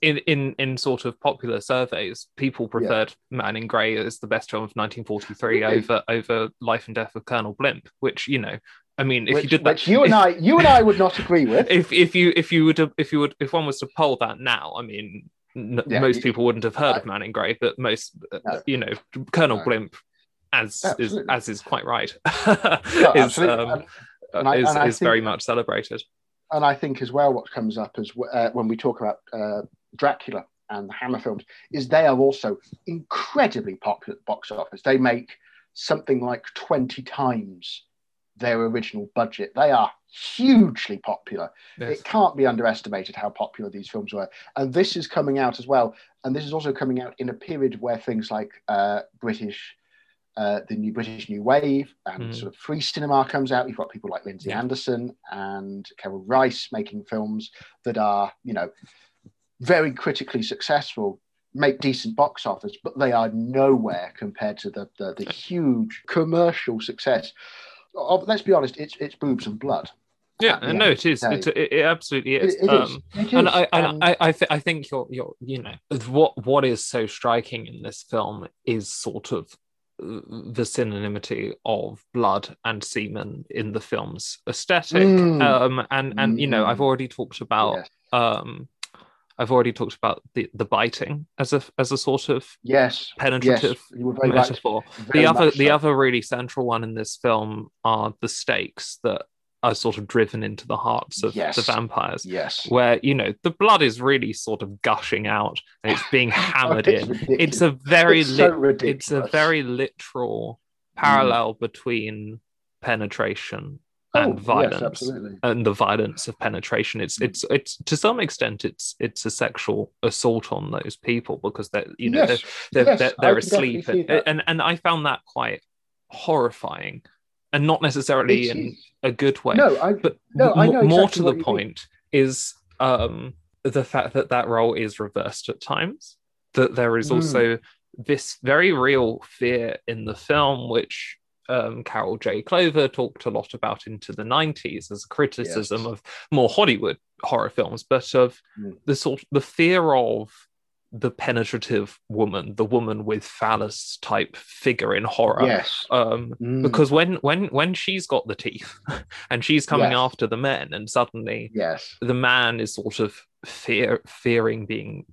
in, in in sort of popular surveys, people preferred Man in Grey as the best film of 1943 Really? over over Life and Death of Colonel Blimp, which you know, I mean, if which, you did that, you and i you and i would not agree with if if you if you would if you would if one was to poll that now, I mean, n- Yeah, most you- people wouldn't have heard I- of Man in Grey, but most, uh, No. you know, Colonel No. Blimp, as is as is quite right, Yeah, is um, And- and I- is, and I is very much celebrated. and I think as well, what comes up as uh, when we talk about uh, Dracula and the Hammer films is they are also incredibly popular at the box office. They make something like twenty times their original budget. They are hugely popular. Yes. It can't be underestimated how popular these films were. And this is coming out as well. And this is also coming out in a period where things like uh, British, uh, the new British New Wave and Mhm. sort of free cinema comes out. You've got people like Lindsay Yeah. Anderson and Karel Reisz making films that are, you know, very critically successful, make decent box office, but they are nowhere compared to the, the, the huge commercial success. Of, let's be honest, it's it's boobs and blood. Yeah, Yeah, no, it is. It, it, it absolutely is. It- it is. um, and. I, and I, I, th- I think you're, you're, you know, what what is so striking in this film is sort of the synonymity of blood and semen in the film's aesthetic. Mm. Um, and and you know, Mm. I've already talked about, Yes. um, I've already talked about the the biting as a as a sort of Yes, penetrative yes, you were very right. metaphor the other much the other really central one in this film are the stakes that are sort of driven into the hearts of Yes. the vampires. Yes. Where you know the blood is really sort of gushing out and it's being oh, hammered It's in. ridiculous. It's a very It's so lit- it's a very literal mm. parallel between penetration Oh, and yes, violence absolutely. and the violence of penetration it's it's it's to some extent it's it's a sexual assault on those people because they're you know Yes, they're they're, yes, they're, they're asleep and, and and i found that quite horrifying and not necessarily It in is. a good way No, I but no, I m- know more to the you mean. point is um the fact that that role is reversed at times that there is Mm. also this very real fear in the film which um, Carol J. Clover talked a lot about into the 90s as a criticism Yes. of more Hollywood horror films, but of Mm. the sort the fear of the penetrative woman, the woman with phallus type figure in horror. yes. Um, Mm, because when when when she's got the teeth and she's coming Yes. after the men and suddenly yes. the man is sort of fear fearing being.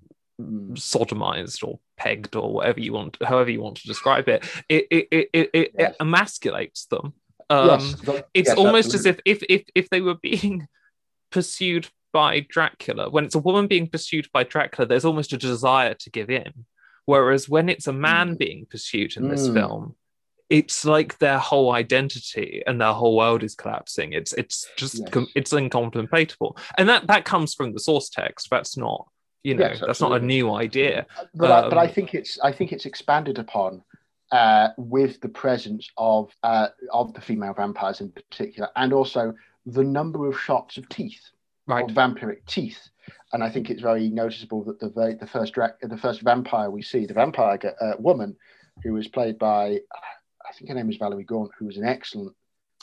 Sodomized or pegged or whatever you want however you want to describe it it it it, it, it, Yes. emasculates them um yes. it's yes, almost absolutely. as if, if if if they were being pursued by dracula when it's a woman being pursued by dracula there's almost a desire to give in whereas when it's a man Mm. being pursued in this Mm. film it's like their whole identity and their whole world is collapsing it's it's just Yes. com- it's incontemplatable and that that comes from the source text that's not you know Yes, that's not a new idea. But, I, but I um, think it's I think it's expanded upon uh, with the presence of uh, of the female vampires in particular, and also the number of shots of teeth, right. of vampiric teeth. And I think it's very noticeable that the very, the first the first vampire we see, the vampire uh, woman, who was played by I think her name is Valerie Gaunt, who was an excellent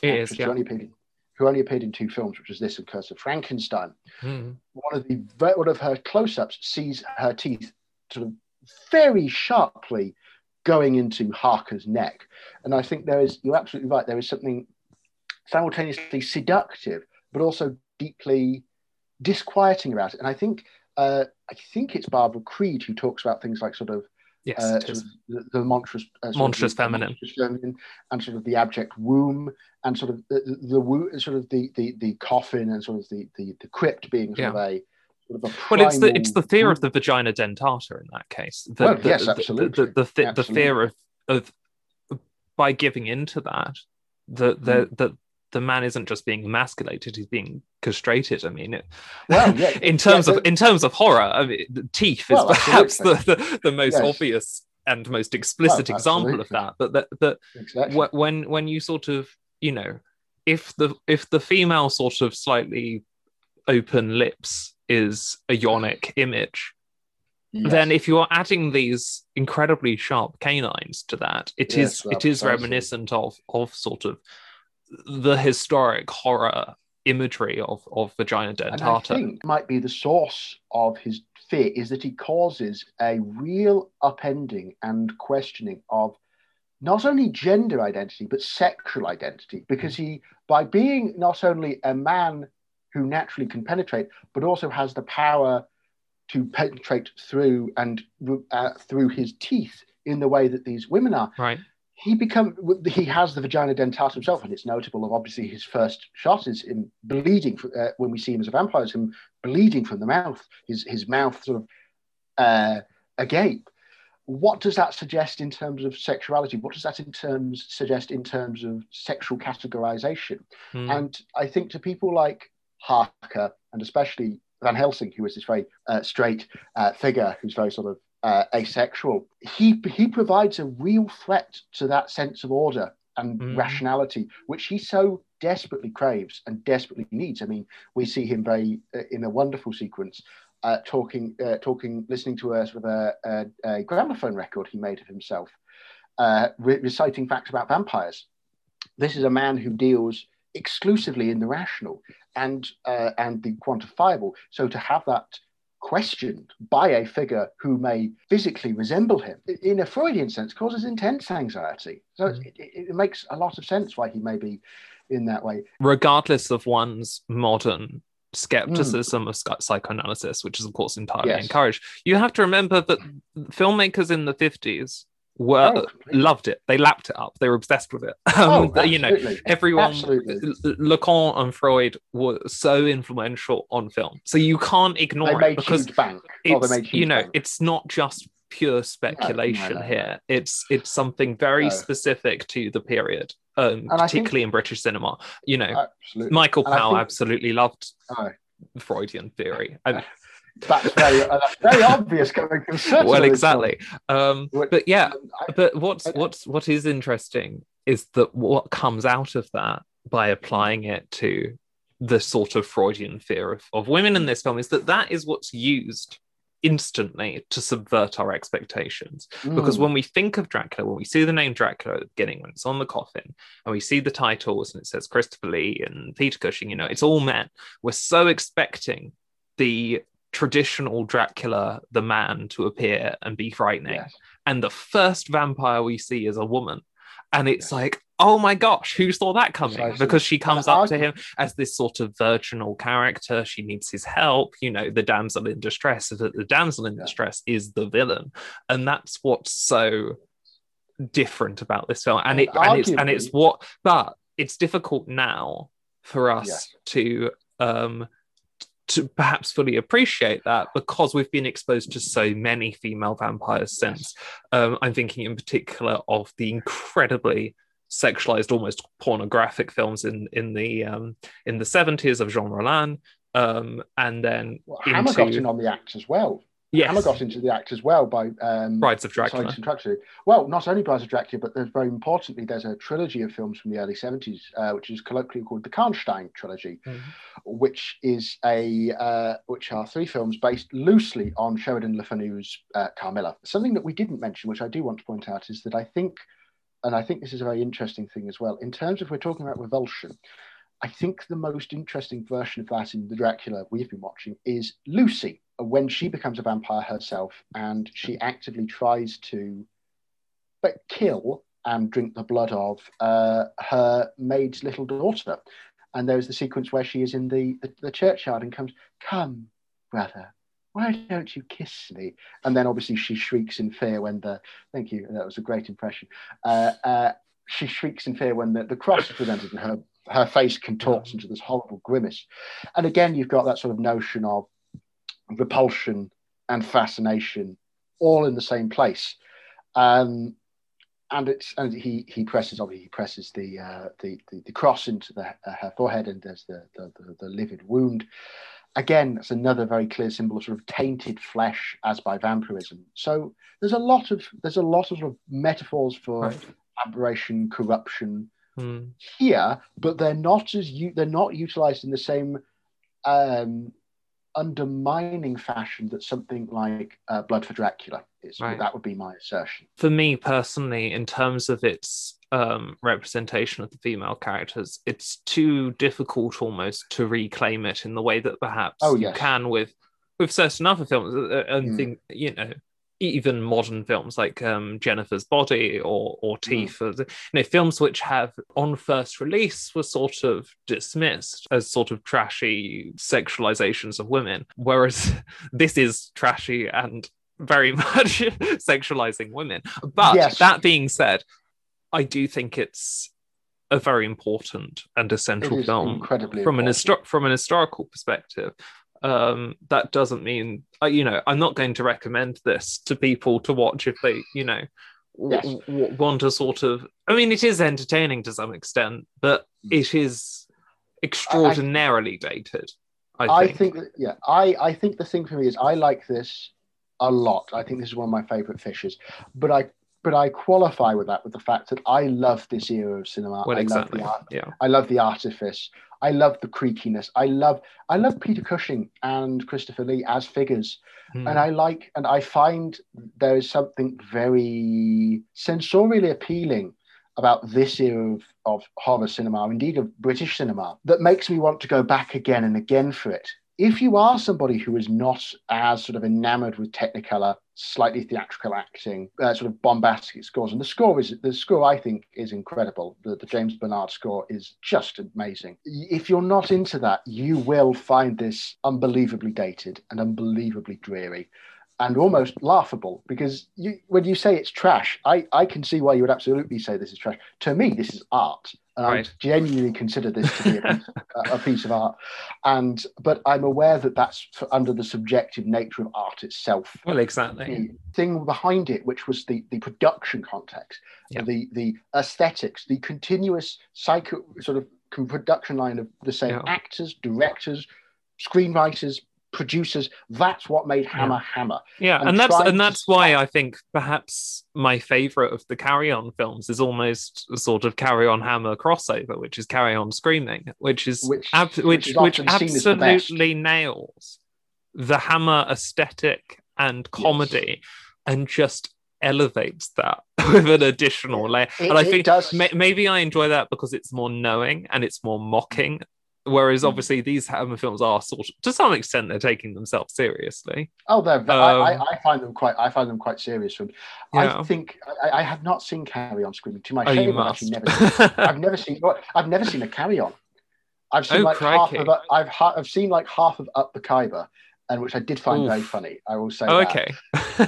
it actress is yeah. Only appeared in, who only appeared in two films, which was this and Curse of Frankenstein Mm. one of the one of her close-ups sees her teeth sort of very sharply going into Harker's neck, and I think there is you're absolutely right. There is something simultaneously seductive but also deeply disquieting about it, and I think uh, I think it's Barbara Creed who talks about things like sort of yes uh, sort of the, the monstrous, uh, Monstrous the- feminine. monstrous feminine, and sort of the abject womb, and sort of the, the, sort of the, the the coffin, and sort of the the, the crypt being sort of a of a Well, it's the it's the fear of the vagina dentata in that case. The, Well, the, yes, absolutely. The the, the, the fear of of by giving into that, the the Mm. the the man isn't just being emasculated; he's being castrated. I mean, it, Well, yeah, in terms yeah, of in terms of horror, I mean, the teeth is Well, perhaps the, the, the most Yes. obvious and most explicit Well, example of that. But that that exactly. when when you sort of you know if the if the female sort of slightly open lips is a yonic image Yes. then if you are adding these incredibly sharp canines to that it yes, is, it is reminiscent of of sort of the historic horror imagery of of vagina and I dentata think might be the source of his fear is that he causes a real upending and questioning of not only gender identity but sexual identity. Because he by being not only a man who naturally can penetrate but also has the power to penetrate through and uh, through his teeth in the way that these women are right he become he has the vagina dentata himself, and it's notable of obviously his first shot is him bleeding uh, when we see him as a vampire, is him bleeding from the mouth, his his mouth sort of uh, agape. What does that suggest in terms of sexuality? What does that in terms suggest in terms of sexual categorization? Hmm. And I think to people like Harker and especially Van Helsing, who is this very uh, straight uh, figure who's very sort of uh, asexual, he he provides a real threat to that sense of order and Mm. rationality, which he so desperately craves and desperately needs. I mean, we see him very uh, in a wonderful sequence. Uh, talking, uh, talking, listening to a sort of a, a, a gramophone record he made of himself, uh, re- reciting facts about vampires. This is a man who deals exclusively in the rational and uh, and the quantifiable. So to have that questioned by a figure who may physically resemble him in a Freudian sense causes intense anxiety. So Mhm. it, it, it makes a lot of sense why he may be in that way. regardless of one's modern skepticism of psychoanalysis, which is of course entirely Yes. encouraged, you have to remember that filmmakers in the 50s were Oh, loved it. They lapped it up. They were obsessed with it. Oh, Um, you know, everyone Absolutely. Lacan and Freud were so influential on film. So you can't ignore They it because bank. Oh, they it's huge you know bank. it's not just pure speculation no, no. here it's it's something very No. specific to the period um I think- particularly in british cinema you know Absolutely. michael and powell think- absolutely loved Oh. freudian theory and That's very, uh, that's very obvious coming from certain well exactly um What- but yeah. I- but what's what's what is interesting is that what comes out of that by applying it to the sort of freudian fear of, of women in this film is that that is what's used instantly to subvert our expectations because Mm. when we think of dracula when we see the name dracula at the beginning when it's on the coffin and we see the titles and it says christopher lee and peter cushing you know it's all men we're so expecting the traditional dracula the man to appear and be frightening. Yes. and the first vampire we see is a woman. And it's like oh my gosh who saw that coming? Because she comes up to him as this sort of virginal character. She needs his help. You know the damsel in distress the damsel in distress is the villain. And that's what's so different about this film. And And it and it's and it's what but it's difficult now for us Yes. to um to perhaps fully appreciate that because we've been exposed to so many female vampires since. Um, I'm thinking in particular of the incredibly sexualized, almost pornographic films in in the um, in the 70s of Jean Rollin, um, and then Well, Hammer got in on the act as well. Yes, Hammer got into the act as well by um, Brides of Dracula. to interrupt you. Well, not only Brides of Dracula, but there's very importantly, there's a trilogy of films from the early 70s, uh, which is colloquially called the Karnstein trilogy, Mhm. which is a uh, which are three films based loosely on Sheridan Le Fanu's uh, Carmilla. Something that we didn't mention, which I do want to point out, is that I think, and I think this is a very interesting thing as well, in terms of we're talking about revulsion. I think the most interesting version of that in the Dracula we've been watching is Lucy, when she becomes a vampire herself and she actively tries to but kill and drink the blood of uh, her maid's little daughter. And there's the sequence where she is in the, the, the churchyard and comes, Come, brother, why don't you kiss me? And then obviously she shrieks in fear when the, thank you, that was a great impression. Uh, uh, she shrieks in fear when the, the cross is presented and her, her face contorts into this horrible grimace. And again, you've got that sort of notion of repulsion and fascination all in the same place. Um, and it's and he he presses obviously he presses the uh, the, the the cross into the, uh, her forehead and there's the, the the the livid wound. Again, that's another very clear symbol of sort of tainted flesh as by vampirism. So there's a lot of there's a lot of, sort of metaphors for Right. aberration, corruption, Hmm. here, but they're not as you they're not utilized in the same um, undermining fashion that something like uh, Blood for Dracula is. Right. That would be my assertion. for me personally, in terms of its um, representation of the female characters, it's too difficult almost to reclaim it in the way that perhaps Oh, you can with with certain other films, uh, and Mm. think you know even modern films like um, Jennifer's Body or or Teeth, or the- you know films which have on first release were sort of dismissed as sort of trashy sexualizations of women, whereas this is trashy and very much sexualizing women. But Yes. that being said, I do think it's a very important and essential film incredibly from an important. histo- from an historical perspective. Um, that doesn't mean uh, you know I'm not going to recommend this to people to watch if they you know Yes. w- want to sort of. I mean, it is entertaining to some extent, but Hmm. it is extraordinarily dated. I I think. think that, yeah, I, I think the thing for me is I like this a lot. I think this is one of my favorite Fishers, but I but I qualify with that with the fact that I love this era of cinema. well, I exactly. love the art. Yeah. I love the artifice. I love the creakiness. I love I love Peter Cushing and Christopher Lee as figures. Hmm. and I like and I find there is something very sensorially appealing about this era of, of horror cinema, or indeed of British cinema, that makes me want to go back again and again for it. If you are somebody who is not as sort of enamored with Technicolor, slightly theatrical acting, uh, sort of bombastic scores, and the score is the score I think is incredible. The, the James Bernard score is just amazing. If you're not into that, you will find this unbelievably dated and unbelievably dreary and almost laughable because you, when you say it's trash, I, I can see why you would absolutely say this is trash. To me, this is art, and Right. I genuinely consider this to be a piece, a, piece of art. And but I'm aware that that's under the subjective nature of art itself. Well, exactly. The thing behind it, which was the the production context, Yeah. the the aesthetics, the continuous psycho sort of production line of the same Yeah. actors, directors, screenwriters, producers. That's what made Hammer Hammer. Yeah, and and that's and to that's why I think perhaps my favorite of the Carry On films is almost a sort of Carry On Hammer crossover, which is Carry On Screaming, which is Which- ab- which which which, as the absolutely nails the Hammer aesthetic and comedy, and just elevates that with an additional layer. It- and I think does- may- maybe I enjoy that because it's more knowing and it's more mocking. Whereas Mm. obviously these Hammer films are sort of to some extent they're taking themselves seriously. Oh, they're. ve- I, I, Um, find them quite. I find them quite serious. From. Yeah. I think I, I have not seen Carry On Screaming. To my Oh, shame, I've never. Seen, I've never seen. I've never seen a Carry On. I've seen Oh, like half of. I've ha- I've seen like half of Up the Khyber, and which I did find very funny. I will say. Oh, that. okay.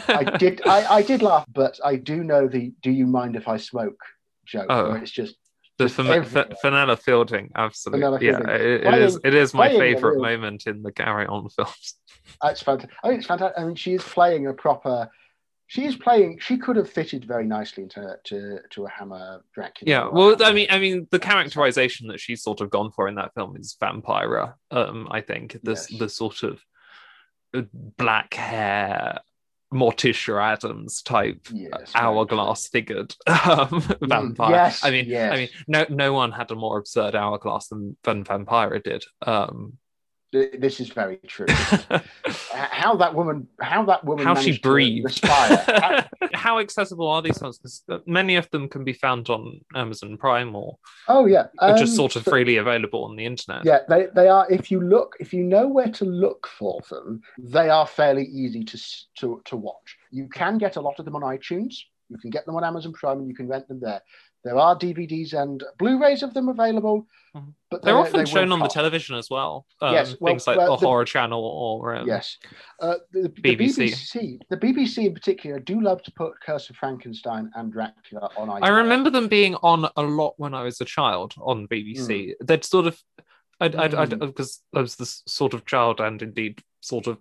I did. I, I did laugh, but I do know the "Do you mind if I smoke?" joke. Oh. where it's just the just Fam- F- Fenella Fielding, absolutely. Fenella yeah, Fielding. it, it is. It is my favorite real- moment in the Carry On films. It's fantastic. I mean, it's fantastic. I mean, she is playing a proper. She is playing. She could have fitted very nicely into to to a Hammer Dracula. Yeah. Well, I mean, I mean, the characterization that she's sort of gone for in that film is vampira. Um, I think the Yes. the sort of uh, black hair. Morticia Addams type Yes, hourglass figured um, vampire. yes, I mean, yes. I mean, no, no one had a more absurd hourglass than, than Vampira did. Um, This is very true. How that woman, how that woman, how she to How- How accessible are these films? 'Cause many of them can be found on Amazon Prime or oh yeah, are just um, sort of freely available on the internet. Yeah, they, they are. If you look, if you know where to look for them, they are fairly easy to to to watch. You can get a lot of them on iTunes. You can get them on Amazon Prime, and you can rent them there. There are DVDs and Blu-rays of them available, Mhm. but They're they- often they shown on the television as well. Um, Yes, well, things like well, the the- Horror Channel or um, Yes, uh, the, the BBC. BBC. The BBC in particular do love to put Curse of Frankenstein and Dracula on. I remember them being on a lot when I was a child on BBC. They'd sort of, I'd, I'd, I'd, Mm. because I was this sort of child and indeed sort of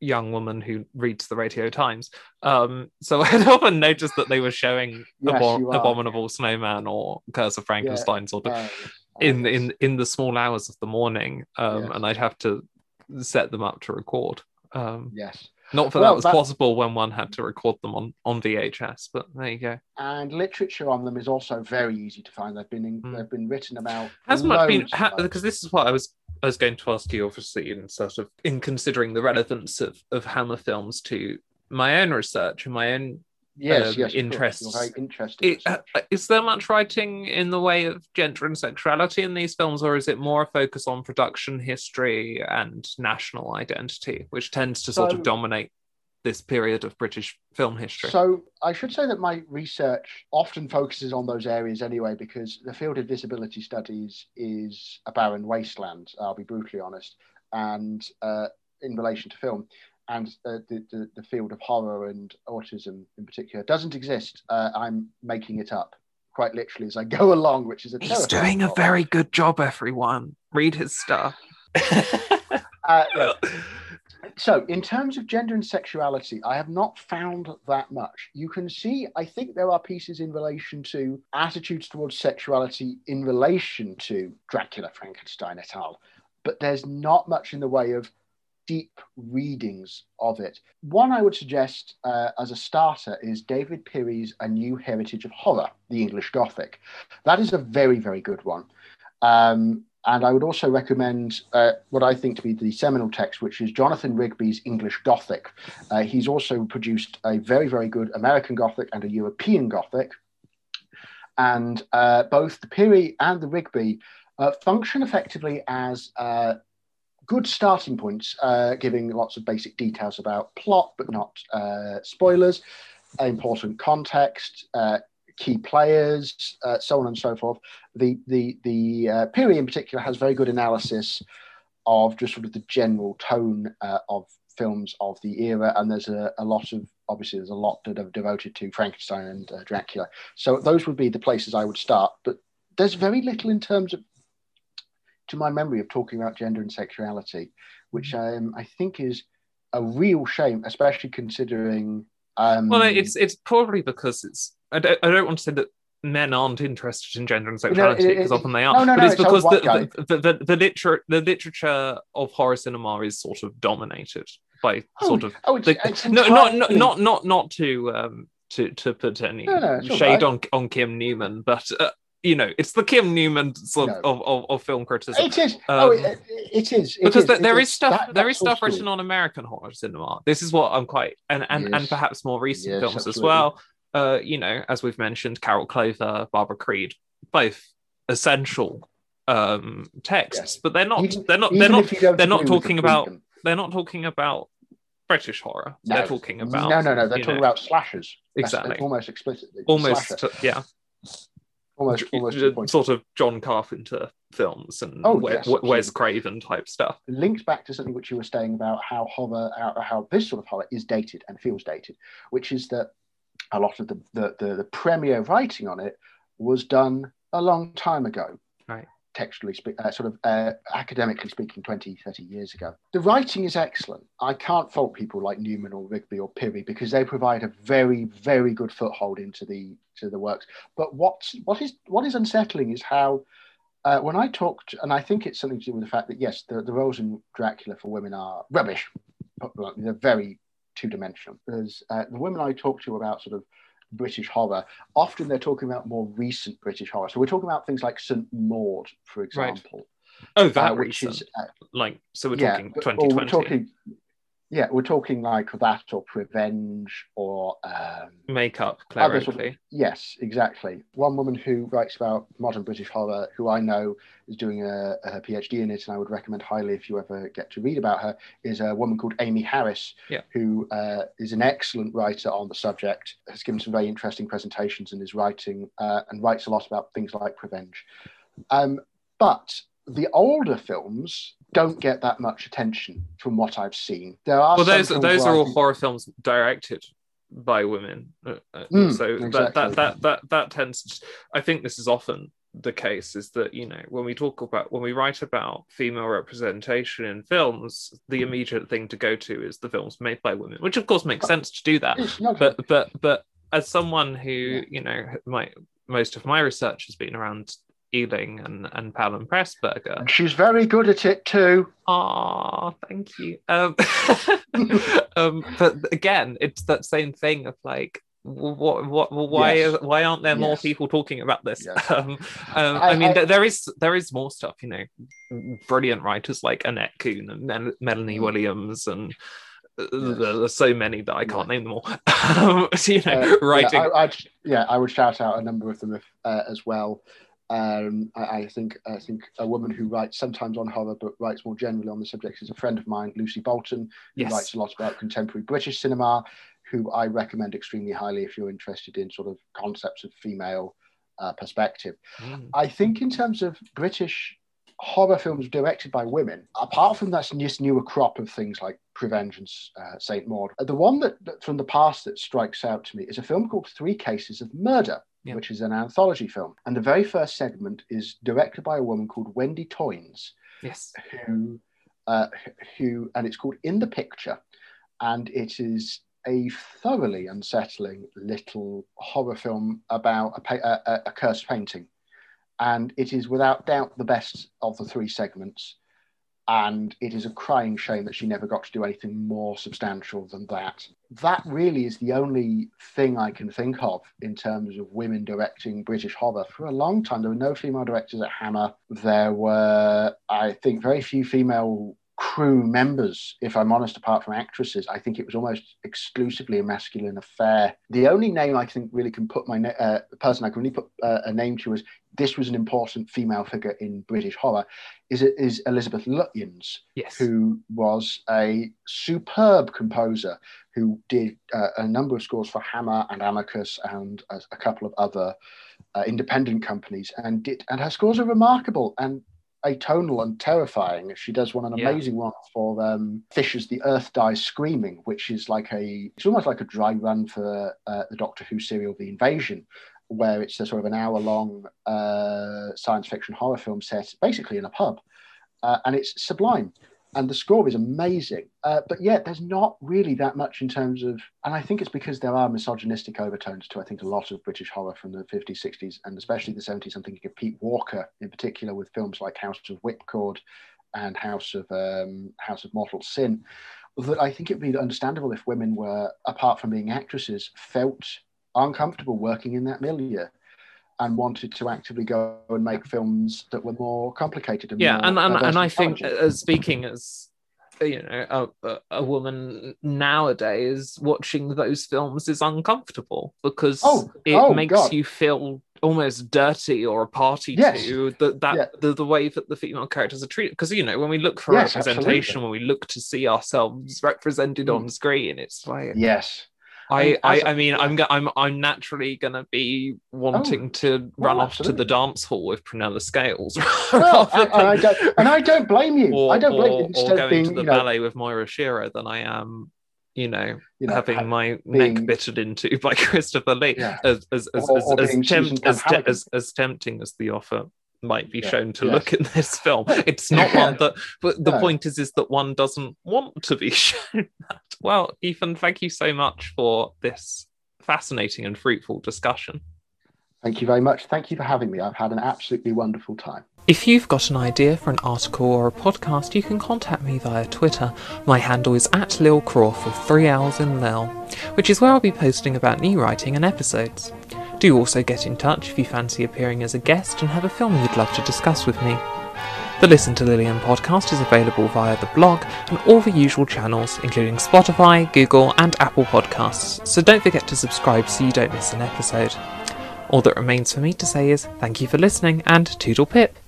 young woman who reads the Radio Times. Um, so I'd often noticed that they were showing Yes, Abo- Abominable Snowman or Curse of Frankenstein sort of Uh, in in in the small hours of the morning, um, Yes. and I'd have to set them up to record. Um, yes. Not that Well, that was that- possible when one had to record them on on VHS, but there you go. and literature on them is also very easy to find. They've been in, Mm. they've been written about. Has much been loads and ha, loads. because this is what I was I was going to ask you, obviously, in sort of in considering the relevance of of Hammer films to my own research and my own. Yes, yes, interests. Very interested. It, uh, is there much writing in the way of gender and sexuality in these films, or is it more a focus on production history and national identity, which tends to sort So- of dominate this period of British film history? So I should say that my research often focuses on those areas anyway, because the field of disability studies is a barren wasteland. I'll be brutally honest, and uh, in relation to film, and uh, the, the the field of horror and autism in particular doesn't exist. Uh, I'm making it up quite literally as I go along, which is a He's doing a very good job, everyone. Read his stuff. Uh, yeah. So, in terms of gender and sexuality, I have not found that much. You can see, I think there are pieces in relation to attitudes towards sexuality in relation to Dracula, Frankenstein, et al., but there's not much in the way of deep readings of it. One I would suggest uh, as a starter is David Pirie's A New Heritage of Horror, the English Gothic. That is a very, very good one. Um, and I would also recommend uh, what I think to be the seminal text, which is Jonathan Rigby's English Gothic. Uh, he's also produced a very, very good American Gothic and a European Gothic. And uh, both the Pirie and the Rigby uh, function effectively as uh, good starting points, uh, giving lots of basic details about plot, but not uh, spoilers, important context, uh, key players, uh, so on and so forth. The the the uh, Pirie in particular has very good analysis of just sort of the general tone uh, of films of the era, and there's a, a lot of obviously there's a lot that are devoted to Frankenstein and Dracula. So those would be the places I would start. But there's very little in terms of, to my memory, of talking about gender and sexuality, which um, I think is a real shame, especially considering. Um, Well, it's it's probably because it's. I don't, I don't want to say that men aren't interested in gender and sexuality it- because it- often they are, no, no, but no, it's it's because the, the, the, the, the, literature, the literature of horror cinema is sort of dominated by Oh, sort of oh, it's- the- it's no, not, not not not not to um to to put any No, no, shade right. on on Kim Newman, but uh, you know it's the Kim Newman sort of, No. of, of, of film criticism. It is. oh, Um, it, it is. it because is, there is is. stuff That- there is stuff written on American horror cinema. This is what I'm quite and and, and perhaps more recent Yes, films as well. Uh, you know, as we've mentioned, Carol Clover, Barbara Creed, both essential um texts, Yes. but they're not Even- they're not they're not if you don't they're not talking about freedom. they're not talking about British horror. No. They're talking about No, no, no. They're talking know, about slashers. Exactly. almost explicitly. almost Slasher. yeah almost, almost sort of John Carpenter films and Oh, Wes, yes, Wes. Craven type stuff. linked back to something which you were saying about how horror, how, how this sort of horror is dated and feels dated, which is that a lot of the the, the, the premier writing on it was done a long time ago. Right. Textually, spe- uh, sort of uh, academically speaking, 20, 30 years ago. The writing is excellent. I can't fault people like Newman or Rigby or Pirie because they provide a very, very good foothold into the to the works. But what's what is what is unsettling is how uh, when I talked, and I think it's something to do with the fact that yes, the, the roles in Dracula for women are rubbish. They're very two dimensional. There's uh, the women I talked to about sort of British horror. Often they're talking about more recent British horror. So we're talking about things like St Maud, for example. Right. Oh, that uh, which recent. is uh, like so we're yeah, talking but- 2020. We're talking, yeah, we're talking like that or Revenge or um, Makeup, Other sort of- Yes, exactly. One woman who writes about modern British horror, who I know is doing a, a PhD in it, and I would recommend highly if you ever get to read about her, is a woman called Amy Harris, Yeah. who uh, is an excellent writer on the subject, has given some very interesting presentations and is writing uh, and writes a lot about things like Revenge. Um, but the older films don't get that much attention from what I've seen. There are Well, those those are all think- horror films directed by women. Mm, so that, exactly. that that that that tends. To, I think this is often the case is that you know when we talk about when we write about female representation in films, the hmm. immediate thing to go to is the films made by women, which of course makes sense to do that. But but but as someone who you know my most of my research has been around Ealing and and Powell and Pressburger. and she's very good at it too. Ah, thank you. Um, um, but again, it's that same thing of like, what, what, why, Yes. why aren't there more people talking about this? Yes. Um, um, I, I- mean, I- there- there is there is more stuff. You know, brilliant writers like Annette Kuhn and Mel- Melanie Mm. Williams and. uh, Yes. There's so many that I can't Yeah. name them all. Um, so, you know, Uh, writing. Yeah, I, yeah, I would shout out a number of them if, uh, as well. Um, I, I think I think a woman who writes sometimes on horror but writes more generally on the subject is a friend of mine, Lucy Bolton, who Yes. writes a lot about contemporary British cinema, who I recommend extremely highly if you're interested in sort of concepts of female uh, perspective. Mm. I think in terms of British horror films directed by women, apart from that this newer crop of things like Revenge and uh, Saint Maud, the one that, that from the past that strikes out to me is a film called Three Cases of Murder, Yeah. which is an anthology film. And the very first segment is directed by a woman called Wendy Toynes, Yes. who, uh, who, and it's called In the Picture, and it is a thoroughly unsettling little horror film about a, a- a cursed painting, and it is without doubt the best of the three segments. And it is a crying shame that she never got to do anything more substantial than that. That really is the only thing I can think of in terms of women directing British horror. For a long time, there were no female directors at Hammer. There were, I think, very few female crew members, if I'm honest, apart from actresses. I think it was almost exclusively a masculine affair. The only name I think really can put my na- uh, person I can really put uh, a name to as this was an important female figure in British horror is is Elisabeth Lutyens, Yes. who was a superb composer who did uh, a number of scores for Hammer and Amicus and a, a couple of other uh, independent companies, and did and her scores are remarkable. And atonal and terrifying. She does one an Yeah. amazing one for um, Fisher's "The Earth Dies Screaming," which is like a it's almost like a dry run for uh, the Doctor Who serial "The Invasion," where it's a sort of an hour long uh, science fiction horror film set basically in a pub, uh, and it's sublime. And the score is amazing, uh, but yet there's not really that much in terms of, and I think it's because there are misogynistic overtones to I think a lot of British horror from the 50s, 60s, and especially the 70s. I'm thinking of Pete Walker in particular with films like House of Whipcord and House of um, House of Mortal Sin. That I think it'd be understandable if women were, apart from being actresses, felt uncomfortable working in that milieu and wanted to actively go and make films that were more complicated and yeah more and and, and i think uh, speaking as you know a, a, woman nowadays watching those films is uncomfortable because Oh, it oh, makes God. you feel almost dirty or a party Yes. to the, that Yeah. the, the way that the female characters are treated because you know when we look for Yes, representation when we look to see ourselves represented Mm. on screen it's like yes I, I, I mean, I'm, go- I'm, I'm naturally gonna be wanting oh, to run off to the dance hall with Prunella Scales, well, and, and I don't, and I don't blame you. or, I don't blame or, you. or Instead of going being, to the you know, ballet with Moira Shearer than I am, you know, you know, having ha- my being- neck bitted into by Christopher Lee. Yeah. As as as Or- as, or as, tempt- as, as as tempting as the offer might be Yeah. shown to Yes. look in this film, it's not one that. But the No. point is, is that one doesn't want to be shown that. Well, Ethan, thank you so much for this fascinating and fruitful discussion. Thank you very much. Thank you for having me. I've had an absolutely wonderful time. If you've got an idea for an article or a podcast, you can contact me via Twitter. My handle is at Lil Croft with three L's in Lil, which is where I'll be posting about new writing and episodes. Do also get in touch if you fancy appearing as a guest and have a film you'd love to discuss with me. The Listen to Lillian podcast is available via the blog and all the usual channels, including Spotify, Google, and Apple Podcasts, so don't forget to subscribe so you don't miss an episode. All that remains for me to say is thank you for listening and toodle pip.